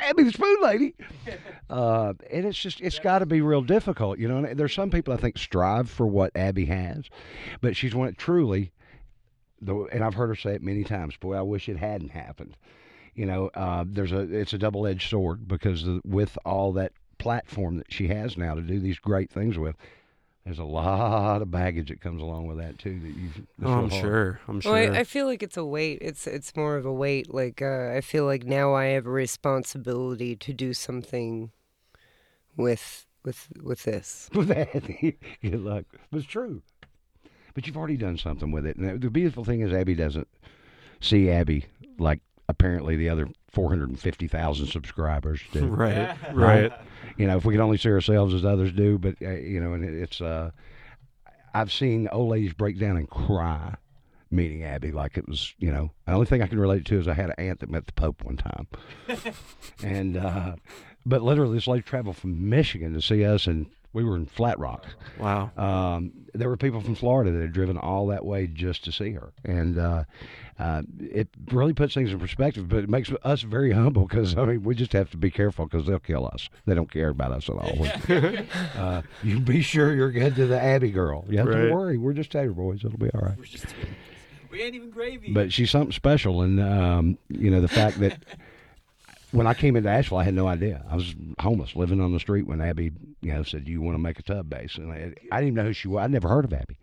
S4: Abby the Spoon Lady. Uh, and it's just, it's got to be real difficult, you know. And there's some people I think strive for what Abby has, but she's one that truly, and I've heard her say it many times. Boy, I wish it hadn't happened. You know, uh, there's a, it's a double-edged sword because with all that platform that she has now to do these great things with, there's a lot of baggage that comes along with that too. That you, that's
S2: Oh, I'm
S4: hard.
S2: sure. I'm sure.
S3: Well, I, I feel like it's a weight. It's it's more of a weight. Like uh, I feel like now I have a responsibility to do something with with with this.
S4: with that. Good luck. But it's true. But you've already done something with it. And the beautiful thing is, Abby doesn't see Abby like apparently the other 450,000 subscribers do.
S2: right. Right.
S4: You know, if we could only see ourselves as others do, but, uh, you know, and it, it's, uh, I've seen old ladies break down and cry meeting Abby like it was, you know, the only thing I can relate to is I had an aunt that met the Pope one time. and, uh, but literally, this lady traveled from Michigan to see us, and We were in Flat Rock.
S2: Wow.
S4: Um, there were people from Florida that had driven all that way just to see her, and uh, uh, it really puts things in perspective. But it makes us very humble because I mean we just have to be careful because they'll kill us. They don't care about us at all. uh, you be sure you're good to the Abby girl. You have
S2: Right.
S4: to worry. We're just tater boys. It'll be all right.
S1: We ain't even gravy.
S4: But she's something special, and um, you know the fact that when I came into Asheville, I had no idea. I was homeless, living on the street when Abby, you know, said, "Do you want to make a tub bass?" And I, I didn't even know who she was. I'd never heard of Abby.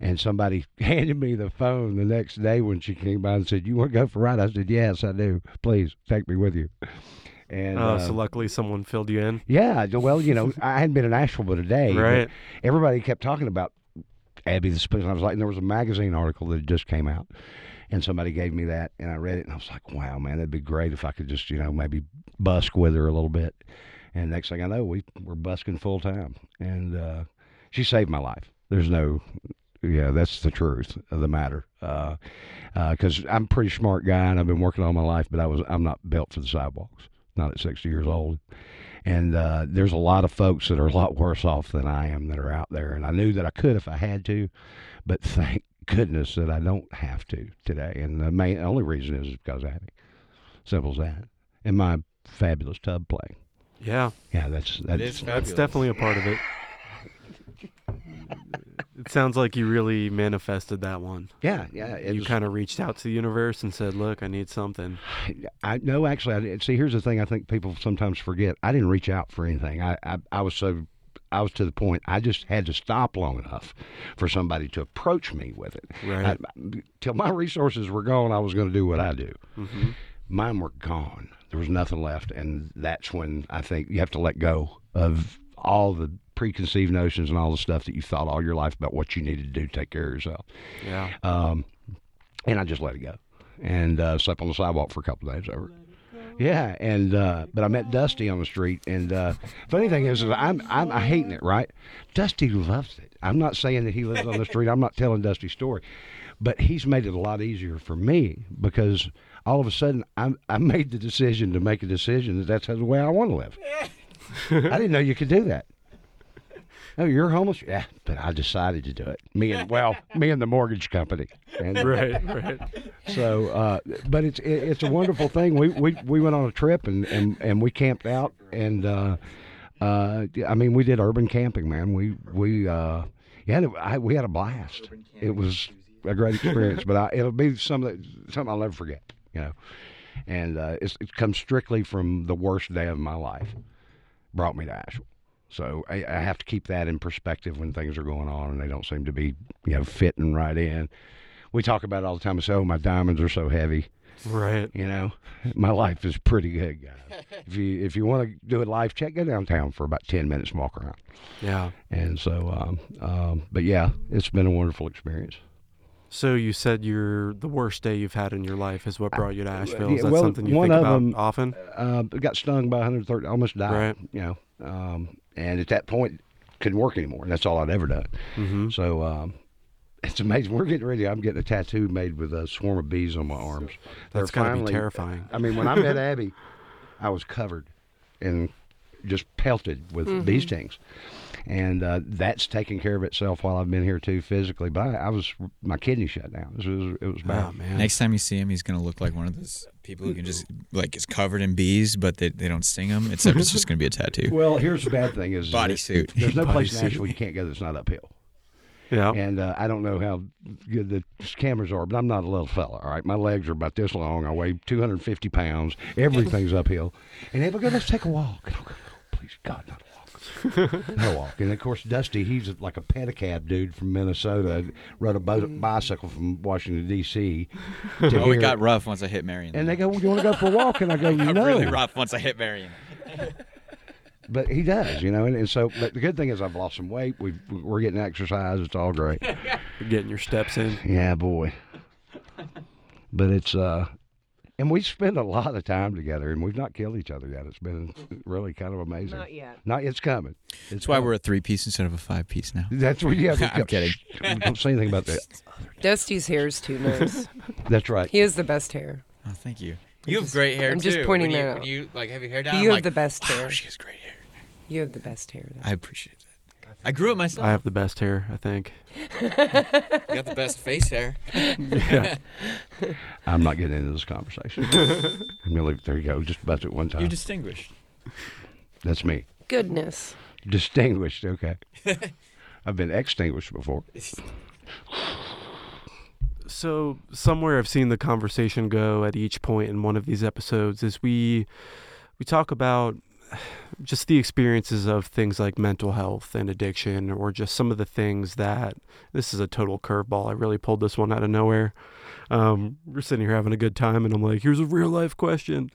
S4: And somebody handed me the phone the next day when she came by and said, "You want to go for a ride?" I said, "Yes, I do. Please take me with you." And
S2: Oh,
S4: uh,
S2: so luckily someone filled you in.
S4: yeah, well, you know, I hadn't been in Asheville but a day.
S2: Right.
S4: Everybody kept talking about Abby the Spoon. I was like, and there was a magazine article that just came out, and somebody gave me that, and I read it, and I was like, wow, man, that'd be great if I could just, you know, maybe busk with her a little bit. And next thing I know, we we're busking full time, and uh, she saved my life. There's no, yeah, that's the truth of the matter. Because I'm a pretty smart guy, and I've been working all my life, but I was I'm not built for the sidewalks. Not at 60 years old. And uh, there's a lot of folks that are a lot worse off than I am that are out there. And I knew that I could if I had to, but thank goodness that I don't have to today. And the main only reason is because of Abby. Simple as that. And my fabulous tub playing.
S2: Yeah.
S4: Yeah, that's that's
S1: is
S2: That's definitely a part of it. It sounds like you really manifested that one.
S4: yeah, yeah.
S2: You kind of reached out to the universe and said, "Look, I need something."
S4: I no, actually, I. See, here's the thing. I think people sometimes forget. I didn't reach out for anything. I, I, I was so, I was to the point. I just had to stop long enough for somebody to approach me with it.
S2: Right.
S4: I, till my resources were gone, I was going to do what I do.
S2: hmm
S4: Mine were gone. There was nothing left, and that's when I think you have to let go of all the preconceived notions and all the stuff that you thought all your life about what you needed to do to take care of yourself.
S2: Yeah.
S4: Um, and I just let it go, and uh, slept on the sidewalk for a couple of days over. Yeah, and uh, but I met Dusty on the street, and uh, funny thing is, is I'm I'm I hating it, right? Dusty loves it. I'm not saying that he lives on the street. I'm not telling Dusty's story, but he's made it a lot easier for me because all of a sudden I'm I made the decision to make a decision that that's the way I want to live. I didn't know you could do that. Oh, you're homeless? Yeah, but I decided to do it. Me and well, me and the mortgage company. And
S2: Right. Right.
S4: so, uh, but it's it, it's a wonderful thing. We we we went on a trip and and and we camped out and uh, uh, I mean we did urban camping, man. We we uh, yeah, I, we had a blast. It was a great experience, but I, it'll be something something I'll never forget. You know, and uh, it's, it comes strictly from the worst day of my life. Brought me to Asheville. So I, I have to keep that in perspective when things are going on and they don't seem to be, you know, fitting right in. We talk about it all the time. I say, "Oh, my diamonds are so heavy."
S2: Right.
S4: You know, my life is pretty good, guys. if you if you want to do a live, check go downtown for about ten minutes and walk around.
S2: Yeah.
S4: And so, um, um, but yeah, it's been a wonderful experience.
S2: So you said your the worst day you've had in your life is what brought you to Asheville.
S4: yeah,
S2: Is that
S4: well,
S2: something you
S4: one
S2: think
S4: of
S2: about
S4: them-
S2: often?
S4: Uh, got stung by 130, almost died.
S2: Right.
S4: You know, um, and at that point, couldn't work anymore. And that's all I'd ever done.
S2: Mm-hmm.
S4: So um, it's amazing. We're getting ready. I'm getting a tattoo made with a swarm of bees on my arms. They're
S2: That's gotta be terrifying.
S4: I mean, when I met Abby, I was covered and just pelted with bee stings. And uh, that's taken care of itself while I've been here too physically. But I, I was my kidney shut down. It was it was bad.
S2: Oh man.
S1: Next time you see him, he's gonna look like one of those people who can just like it's covered in bees, but they, they don't sting them. Except it's just gonna be a tattoo.
S4: Well, here's the bad thing is that
S1: Bodysuit.
S4: There's no place in
S2: Bodysuit.
S4: Asheville you can't go that's not uphill.
S2: yeah.
S4: And uh, I don't know how good the cameras are, but I'm not a little fella. All right, my legs are about this long. I weigh 250 pounds. Everything's uphill. And they go, let's take a walk. And I'll go, "Oh, please God, not a walk. not a walk. And of course, Dusty, he's like a pedicab dude from Minnesota. Rode a bo- bicycle from Washington D.C. to
S1: Oh, it
S4: here.
S1: got rough once I hit Marion.
S4: And they go, well, you want to go for a walk? And I go,
S1: it got
S4: no.
S1: really rough once I hit Marion.
S4: But he does, you know. And, and so, but the good thing is I've lost some weight. We've, we're getting exercise. It's all great.
S2: You're getting your steps in.
S4: Yeah, boy. But it's uh and we spend a lot of time together and we've not killed each other yet. It's been really kind of amazing.
S3: Not yet.
S4: Not yet it's coming. It's
S1: That's why we're a three piece instead of a five piece now.
S4: That's what yeah, we-
S1: I'm kidding.
S4: Don't say anything about that.
S3: Dusty's hair is too nice.
S4: That's right.
S3: he has the best hair.
S1: Oh, thank you. You have great hair too.
S3: I'm
S1: too.
S3: just pointing
S1: when you,
S3: that
S1: when
S3: out.
S1: you like have your hair down.
S3: You
S1: I'm
S3: have
S1: like,
S3: the best
S1: wow,
S3: hair.
S1: she has great hair.
S3: You have the best hair. Though.
S1: I appreciate that. I grew it myself.
S2: I have the best hair, I think.
S1: You got the best face hair.
S2: yeah.
S4: I'm not getting into this conversation. I'm gonna leave. There you go. Just about it one time.
S1: You're distinguished.
S4: That's me.
S3: Goodness.
S4: Distinguished. Okay. I've been extinguished before.
S2: So somewhere I've seen the conversation go at each point in one of these episodes is we we talk about just the experiences of things like mental health and addiction or just some of the things that this is a total curveball. I really pulled this one out of nowhere. Um, we're sitting here having a good time and I'm like, here's a real life question.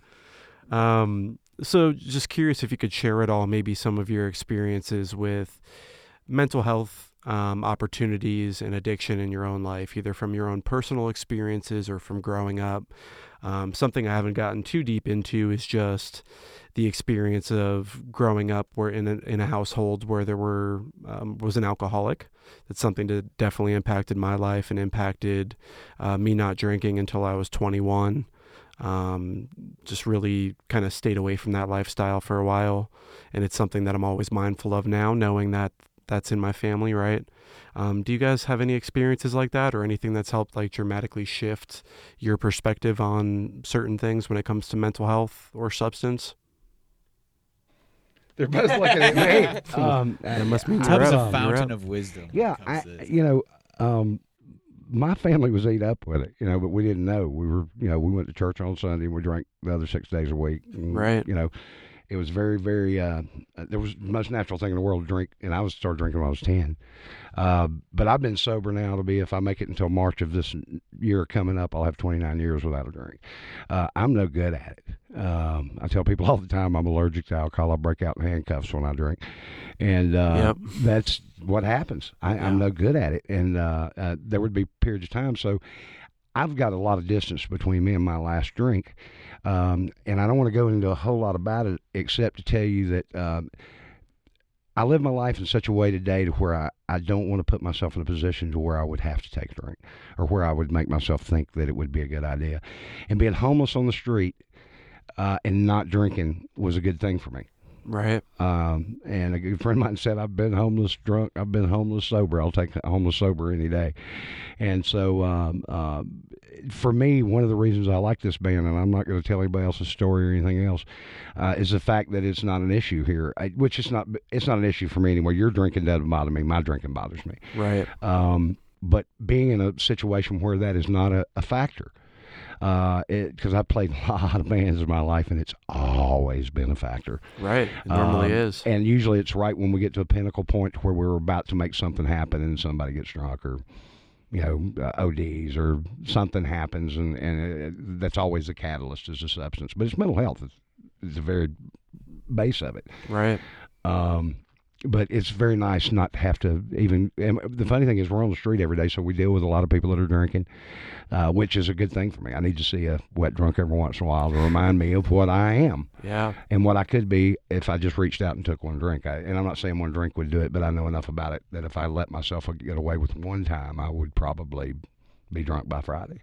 S2: Um, so just curious if you could share at all maybe some of your experiences with mental health um, opportunities and addiction in your own life, either from your own personal experiences or from growing up. Um, something I haven't gotten too deep into is just the experience of growing up where in a, in a household where there were um, was an alcoholic. That's something that definitely impacted my life and impacted uh, me not drinking until I was 21. Um, just really kind of stayed away from that lifestyle for a while, and it's something that I'm always mindful of now, knowing that that's in my family, right? Um, do you guys have any experiences like that, or anything that's helped like dramatically shift your perspective on certain things when it comes to mental health or substance?
S4: They're both looking at me. Um,
S2: That must mean
S1: Tubbs a fountain of wisdom.
S4: Yeah, I,
S1: comes to this.
S4: you know, um, my family was eat up with it, you know, but we didn't know. We were, you know, we went to church on Sunday and we drank the other six days a week. And,
S2: Right.
S4: You know, it was very, very. Uh, uh, there was the most natural thing in the world to drink, and I was started drinking when I was ten. Uh, but I've been sober now to be. If I make it until March of this year coming up, I'll have 29 years without a drink. Uh, I'm no good at it. Um, I tell people all the time I'm allergic to alcohol. I break out in handcuffs when I drink, and uh,
S2: Yep.
S4: that's what happens. I, I'm
S2: Yeah.
S4: no good at it, and uh, uh, there would be periods of time. So I've got a lot of distance between me and my last drink, um, and I don't want to go into a whole lot about it except to tell you that. Um, I live my life in such a way today to where I, I don't want to put myself in a position to where I would have to take a drink or where I would make myself think that it would be a good idea. And being homeless on the street uh, and not drinking was a good thing for me.
S2: Right.
S4: Um, and a good friend of mine said, I've been homeless drunk. I've been homeless sober. I'll take homeless sober any day. And so, um, uh, for me, one of the reasons I like this band, and I'm not going to tell anybody else's story or anything else, uh, is the fact that it's not an issue here, I, which is not, it's not an issue for me anymore. Your drinking doesn't bother me. My drinking bothers me.
S2: Right.
S4: Um, but being in a situation where that is not a, a factor, because I've played a lot of bands in my life, and it's always been a factor.
S2: Right. It normally
S4: Um,
S2: is.
S4: And usually it's right when we get to a pinnacle point where we're about to make something happen and somebody gets drunk or, you know, uh, ODs or something happens. And, and uh that's always the catalyst is a substance. But it's mental health. It's, it's the very base of it.
S2: Right.
S4: Um, but it's very nice not to have to even. And the funny thing is, we're on the street every day, so we deal with a lot of people that are drinking, uh, which is a good thing for me. I need to see a wet drunk every once in a while to remind me of what I am
S2: Yeah.
S4: and what I could be if I just reached out and took one drink. I, and I'm not saying one drink would do it, but I know enough about it that if I let myself get away with one time, I would probably be drunk by Friday.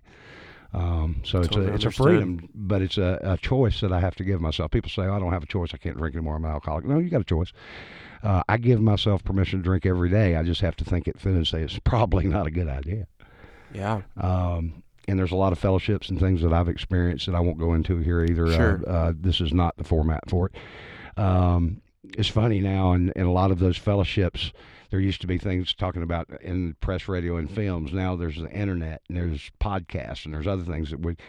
S4: Um, so it's a it's a freedom, but it's a, a choice that I have to give myself. People say, oh, I don't have a choice. I can't drink anymore. I'm an alcoholic. No, you got a choice. Uh, I give myself permission to drink every day. I just have to think it through and say it's probably not a good idea.
S2: Yeah.
S4: Um, and there's a lot of fellowships and things that I've experienced that I won't go into here either.
S2: Sure.
S4: Uh, uh, this is not the format for it. Um, it's funny now, and in a lot of those fellowships, there used to be things talking about in press, radio, and films. Now there's the internet, and there's podcasts, and there's other things that would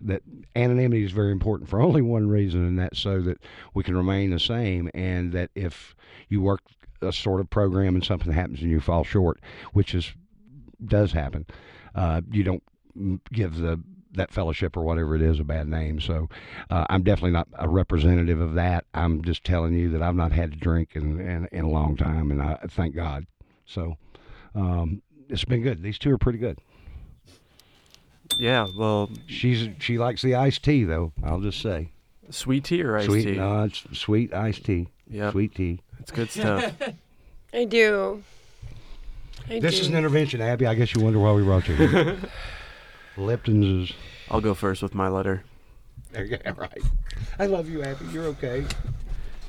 S4: that anonymity is very important for only one reason, and that's so that we can remain the same, and that if you work a sort of program and something happens and you fall short, which is does happen, uh, you don't give the that fellowship or whatever it is a bad name. So uh, I'm definitely not a representative of that. I'm just telling you that I've not had to drink in in, in a long time, and I thank God. So um, it's been good. These two are pretty good.
S2: Yeah. Well,
S4: She's she likes the iced tea though. I'll just say
S2: sweet tea or iced
S4: sweet.
S2: tea?
S4: No, it's sweet iced tea.
S2: Yep.
S4: Sweet tea.
S2: It's good stuff.
S3: I do. I
S4: This
S3: do.
S4: is an intervention, Abby. I guess you wonder why we brought you. here. Lipton's is.
S2: I'll go first with my letter.
S4: There you go. Right. I love you, Abby. You're okay.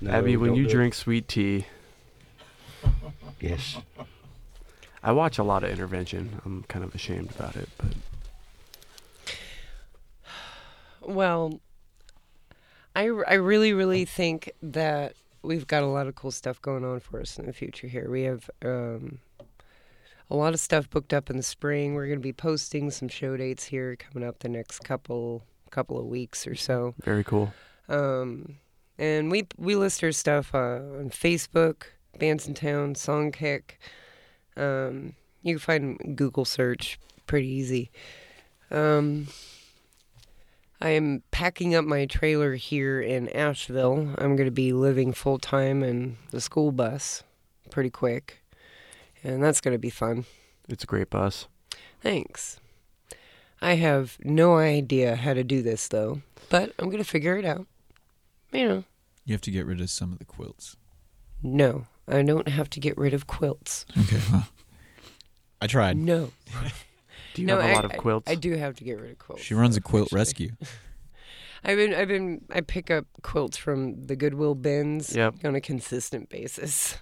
S4: No,
S2: Abby, when you
S4: do it.
S2: drink sweet tea,
S4: yes,
S2: I watch a lot of intervention. I'm kind of ashamed about it, but
S3: Well, I, I really, really think that we've got a lot of cool stuff going on for us in the future here. We have um, a lot of stuff booked up in the spring. We're going to be posting some show dates here coming up the next couple couple of weeks or so.
S2: very cool.
S3: Um, and we we list our stuff uh, on Facebook, Bands in Town, Songkick. Um, you can find Google search pretty easy. Um, I am packing up my trailer here in Asheville. I'm going to be living full time in the school bus pretty quick, and that's going to be fun.
S2: It's a great bus.
S3: Thanks. I have no idea how to do this though, but I'm going to figure it out. You know.
S1: You have to get rid of some of the quilts.
S3: No, I don't have to get rid of quilts.
S1: Okay. Well, I tried.
S3: No,
S2: Do you
S3: no,
S2: have a
S3: I,
S2: lot of quilts?
S3: I, do have to get rid of quilts.
S1: She runs a quilt rescue.
S3: I've been, I've been, I pick up quilts from the Goodwill bins
S2: Yep.
S3: on a consistent basis,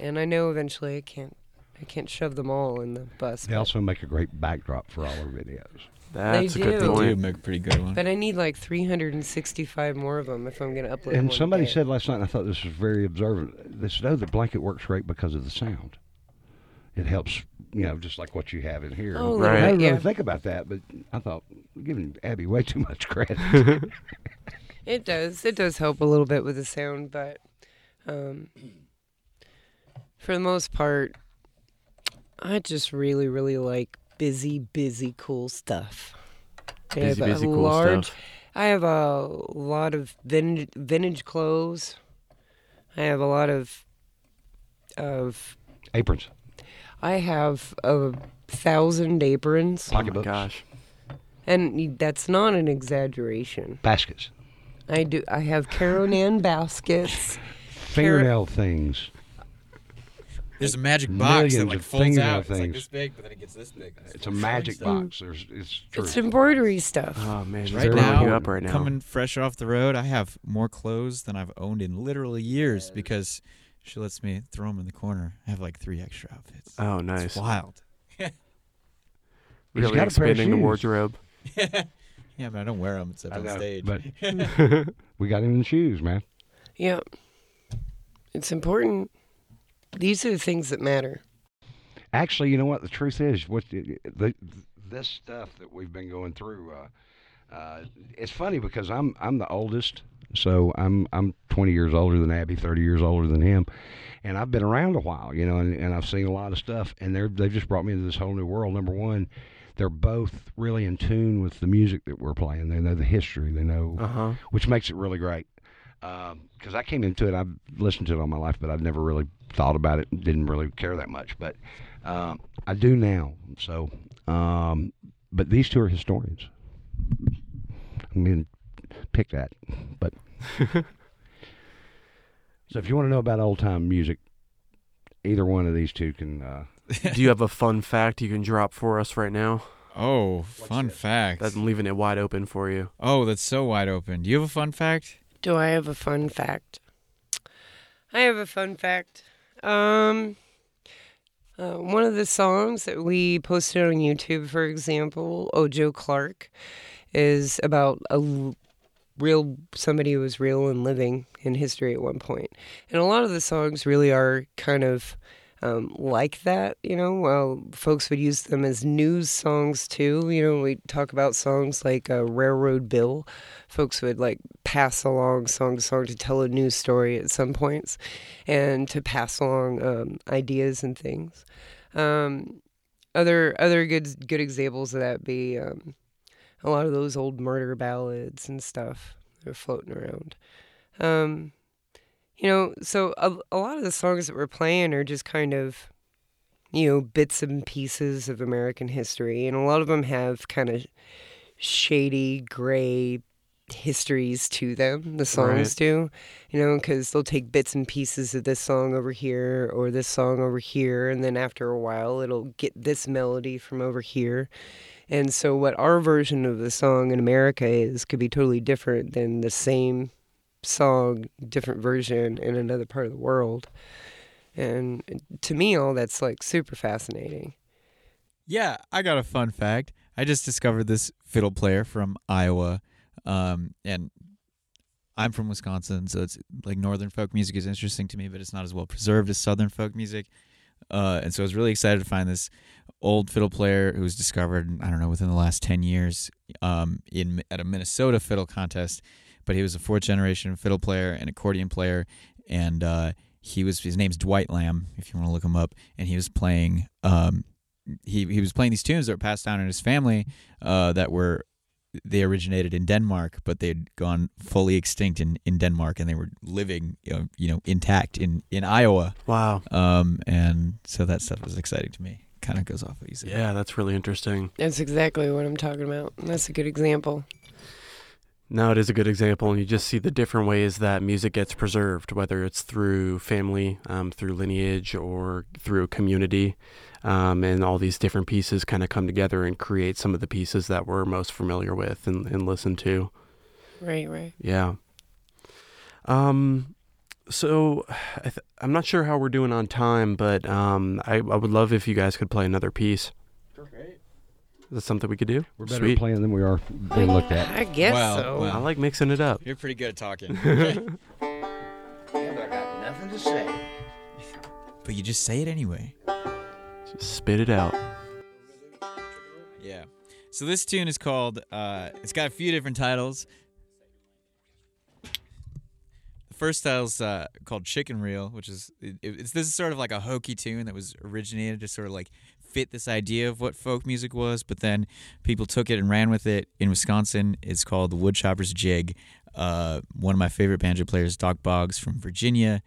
S3: and I know eventually I can't, I can't shove them all in the bus.
S4: they also make a great backdrop for all our videos.
S2: That's a
S3: do.
S2: good
S1: They do
S2: point.
S1: make a pretty good one.
S3: But I need like 365 more of them if I'm going to upload.
S4: And
S3: one
S4: somebody
S3: day.
S4: said last night, and I thought this was very observant. They said, "Oh, the blanket works great because of the sound. It helps, you know, just like what you have in here."
S3: Oh,
S2: Right.
S4: I didn't really
S3: yeah.
S4: think about that, but I thought giving Abby way too much credit.
S3: It does. It does help a little bit with the sound, but um, for the most part, I just really, really like busy, busy, cool stuff. I
S2: Busy,
S3: a
S2: busy, cool
S3: large.
S2: stuff.
S3: I have a lot of vintage, vintage clothes. I have a lot of of.
S4: Aprons,
S3: I have a thousand aprons,
S2: Oh my
S4: pocketbooks,
S2: gosh.
S3: and that's not an exaggeration.
S4: baskets,
S3: I do. I have Caro Nan baskets.
S4: fingernail things.
S1: There's a magic box that
S4: Millions
S1: like
S4: of
S1: folds
S4: fingernail
S1: out. It's like
S4: things.
S1: this big, but then it gets this big.
S4: It's a magic box. There's, it's true.
S3: It's embroidery stuff.
S2: Oh man,
S1: Right
S2: it's blowing
S1: now,
S2: you up right now.
S1: coming fresh off the road, I have more clothes than I've owned in literally years because she lets me throw them in the corner. I have like three extra outfits.
S2: oh,
S1: It's
S2: nice.
S1: wild.
S2: Really
S4: got a pair
S2: expanding the wardrobe.
S1: Yeah, but I don't wear them except
S4: I
S1: on
S4: know,
S1: stage.
S4: but we got him in shoes, man.
S3: Yeah. It's important. These are the things that matter.
S4: Actually, you know what? The truth is, what the, the this stuff that we've been going through. Uh, uh, it's funny because I'm I'm the oldest, so I'm I'm 20 years older than Abby, 30 years older than him, and I've been around a while, you know, and, and I've seen a lot of stuff, and they're they've just brought me into this whole new world. Number one, they're both really in tune with the music that we're playing. They know the history. They know
S2: Uh huh.
S4: which makes it really great. Because I came into it, I've listened to it all my life, but I've never really thought about it. Didn't really care that much, but um, I do now. So, um, but these two are historians. I mean, pick that. But so, if you want to know about old time music, either one of these two can. Uh,
S2: Do you have a fun fact you can drop for us right now?
S1: oh, fun fact.
S2: I'm leaving it wide open for you.
S1: Oh, that's so wide open. Do you have a fun fact?
S3: Do I have a fun fact? I have a fun fact. Um, uh, one of the songs that we posted on YouTube, for example, Old Joe Clark, is about a l- real somebody who was real and living in history at one point. And a lot of the songs really are kind of um, like that, you know. Well, folks would use them as news songs too. You know, we talk about songs like uh, Railroad Bill. Folks would like pass along song to song to tell a news story at some points, and to pass along um, ideas and things. Um, other other good good examples of that be um, a lot of those old murder ballads and stuff that are floating around. Um, you know, so a, a lot of the songs that we're playing are just kind of, you know, bits and pieces of American history, and a lot of them have kind of shady, gray histories to them. The songs
S2: Right.
S3: do, you know, because they'll take bits and pieces of this song over here or this song over here, and then after a while, it'll get this melody from over here. And so, what our version of the song in America is could be totally different than the same song, different version in another part of the world. And to me, all that's like super fascinating.
S1: Yeah, I got a fun fact. I just discovered this fiddle player from Iowa, um, and I'm from Wisconsin, so it's like northern folk music is interesting to me, but it's not as well preserved as southern folk music. Uh, and so I was really excited to find this old fiddle player who was discovered, I don't know, within the last ten years, um, in at a Minnesota fiddle contest. But he was a fourth generation fiddle player and accordion player, and uh, he was his name's Dwight Lamb, if you want to look him up, and he was playing. Um, he he was playing these tunes that were passed down in his family uh, that were they originated in Denmark, but they'd gone fully extinct in, in Denmark, and they were living you know, you know intact in, in Iowa.
S2: Wow.
S1: Um, and so that stuff was exciting to me. Kind of goes off easy.
S2: Yeah, that's really interesting.
S3: That's exactly what I'm talking about. That's a good example.
S2: No, it is a good example, and you just see the different ways that music gets preserved, whether it's through family, um, through lineage, or through community. Um, and all these different pieces kind of come together and create some of the pieces that we're most familiar with and, and listen to.
S3: Right, right.
S2: Yeah. Um, so I th- I'm not sure how we're doing on time, but um, I, I would love if you guys could play another piece. Is that something we could do?
S4: We're better
S2: Sweet.
S4: playing than we are being looked at.
S3: I guess
S1: Well,
S3: so.
S1: well.
S2: I like mixing it up.
S1: You're pretty good at talking.
S5: And I got nothing to say.
S1: but you just say it anyway.
S2: Just spit it out.
S1: Yeah. So this tune is called. Uh, it's got a few different titles. First title's uh, called "Chicken Reel," which is it, it's this is sort of like a hokey tune that was originated to sort of like fit this idea of what folk music was, but then people took it and ran with it. In Wisconsin, it's called the Woodchopper's Jig. Uh, one of my favorite banjo players, Dock Boggs from Virginia,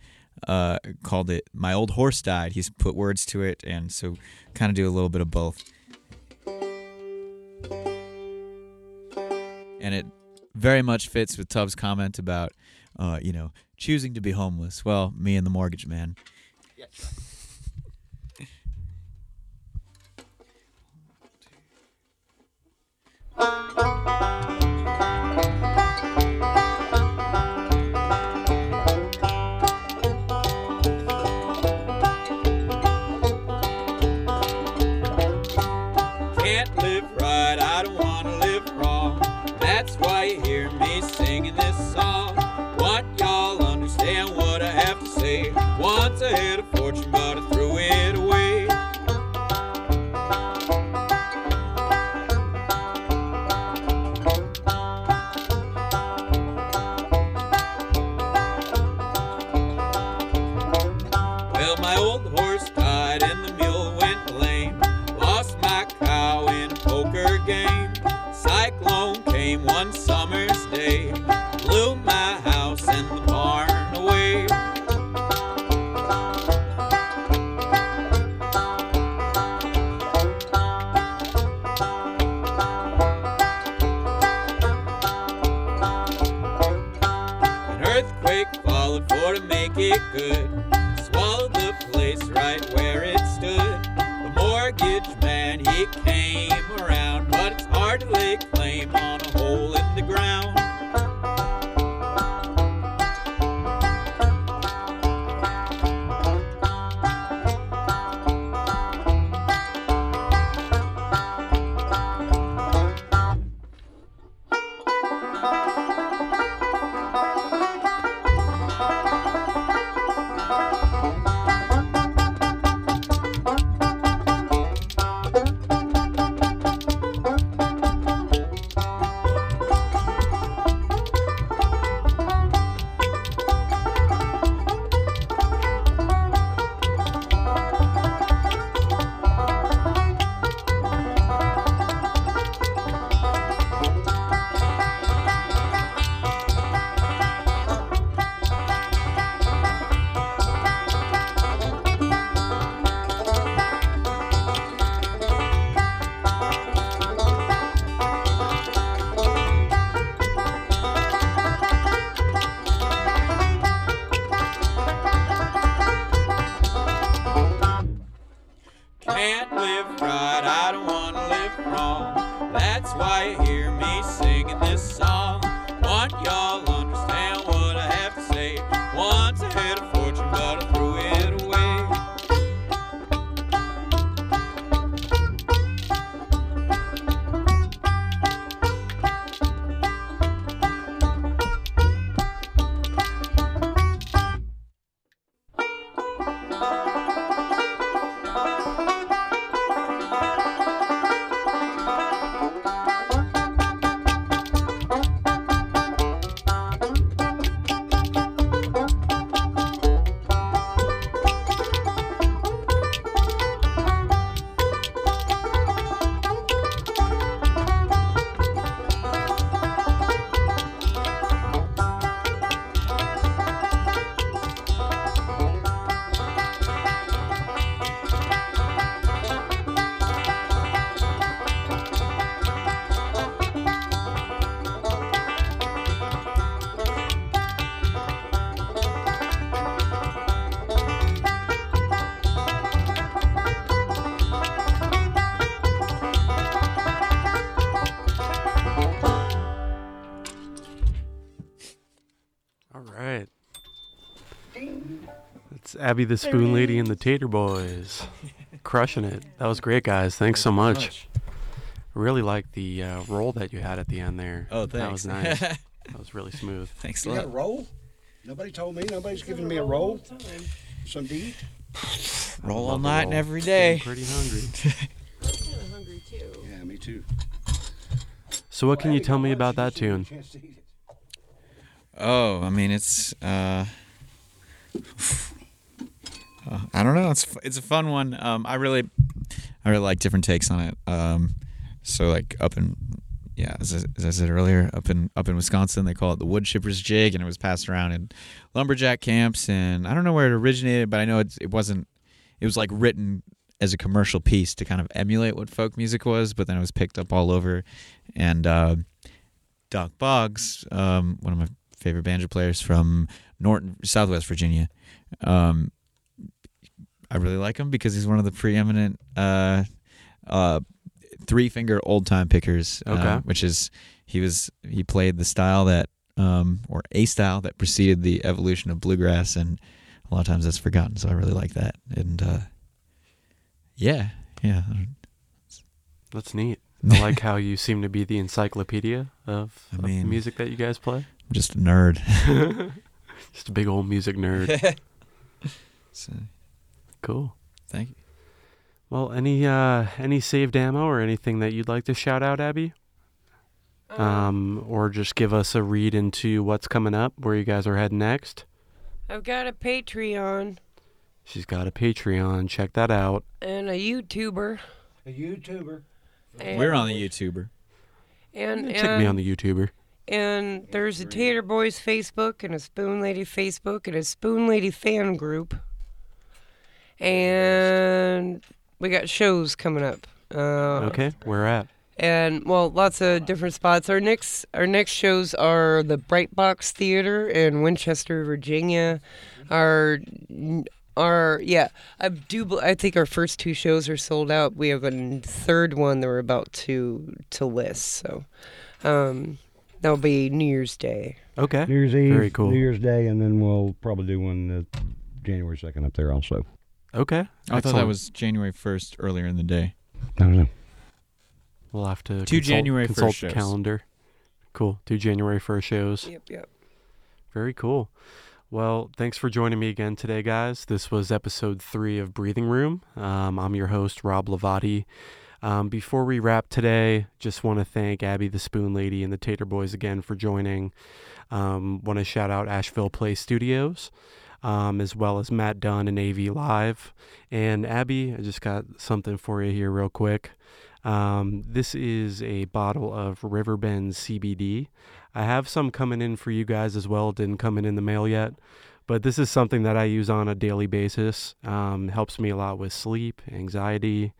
S1: uh, called it "My Old Horse Died." He's put words to it, and so kind of do a little bit of both. and it very much fits with Tubbs' comment about, uh, you know, choosing to be homeless. Well, me and the mortgage man.
S6: Can't
S2: Abby the Spoon Lady and the Tater Boys. Crushing it. That was great, guys. Thanks so much. Really like the uh, roll that you had at the end there.
S1: Oh,
S2: That was nice. that was really smooth.
S1: Thanks a
S4: You got a
S1: lot.
S4: roll? Nobody told me. Nobody's giving me a roll. Some to eat.
S1: Roll all
S2: Love the
S1: night and
S2: every day.
S1: every
S2: Getting
S1: day.
S2: Pretty hungry.
S3: I'm hungry too.
S4: Yeah, me too.
S2: So, what can you tell me about that tune?
S1: Oh, I mean, it's uh, I don't know. It's it's a fun one. Um, I really, I really like different takes on it. Um, so like up in, yeah, as, I- as I said earlier, up in up in Wisconsin, they call it the wood chipper's jig, and it was passed around in lumberjack camps. And I don't know where it originated, but I know it's, it wasn't. It was like written as a commercial piece to kind of emulate what folk music was, but then it was picked up all over. And uh, Dock Boggs, um, one of my favorite banjo players from Norton, Southwest Virginia. Um, I really like him because he's one of the preeminent uh, uh, three finger old time pickers. uh, which is he was he played the style that um, or a style that preceded the evolution of bluegrass, and a lot of times that's forgotten. So I really like that, and uh, yeah, yeah.
S2: That's neat. I like how you seem to be the encyclopedia of,
S1: I
S2: of the music that you guys play.
S1: I'm just a nerd.
S2: Just a big old music nerd.
S1: so,
S2: cool.
S1: thank you.
S2: Well, any uh, any saved ammo or anything that you'd like to shout out, Abby? Um, or just give us a read into what's coming up, where you guys are heading next.
S3: I've got a Patreon
S2: She's got a Patreon. Check that out.
S3: and a YouTuber.
S4: A YouTuber.
S3: And,
S1: We're on the YouTuber.
S3: and and
S2: Check me on the YouTuber.
S3: And there's a Tater Boys Facebook and a Spoon Lady Facebook and a Spoon Lady fan group. And we got shows coming up. Uh,
S2: Okay, where at?
S3: And well, lots of different spots. Our next our next shows are the Bright Box Theater in Winchester, Virginia. Our our yeah, I do. I think our first two shows are sold out. We have a third one that we're about to to list. So, um, that'll be New Year's Day.
S2: Okay.
S4: New Year's Eve,
S2: Very cool.
S4: New Year's Day, and then we'll probably do one uh, January 2nd up there also.
S2: Okay.
S1: I thought that
S2: Excellent.
S1: was January 1st earlier in the day.
S4: I don't know.
S2: We'll have to
S1: Two
S2: consult,
S1: January
S2: consult
S1: 1st
S2: the
S1: shows.
S2: calendar. Cool. Two January first shows.
S3: Yep, yep.
S2: Very cool. Well, thanks for joining me again today, guys. This was episode three of Breathing Room. Um, I'm your host, Rob Lavati. Um, before we wrap today, just want to thank Abby the Spoon Lady and the Tater Boys again for joining. Um, want to shout out Asheville Play Studios, um, as well as Matt Dunn and AV Live. And Abby, I just got something for you here, real quick. Um, this is a bottle of Riverbend CBD. I have some coming in for you guys as well. Didn't come in in the mail yet, but this is something that I use on a daily basis. Um, helps me a lot with sleep, anxiety.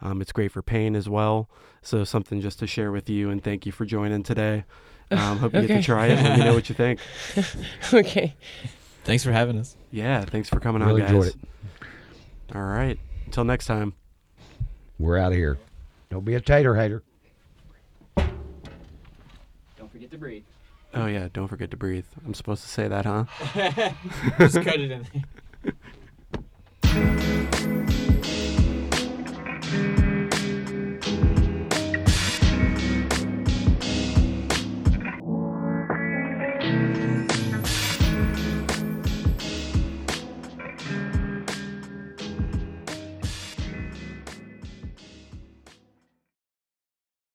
S2: Um, it's great for pain as well. So something just to share with you and thank you for joining today. Um, hope you get to try it. Let me know what you think.
S3: Okay.
S1: Thanks for having us.
S2: Yeah, thanks for coming
S4: Really
S2: on, guys.
S4: enjoyed it.
S2: All right, until next time.
S4: We're out of here. Don't be a tater hater.
S5: Don't forget to breathe.
S2: Oh yeah, don't forget to breathe. I'm supposed to say that, huh?
S1: Just cut it in.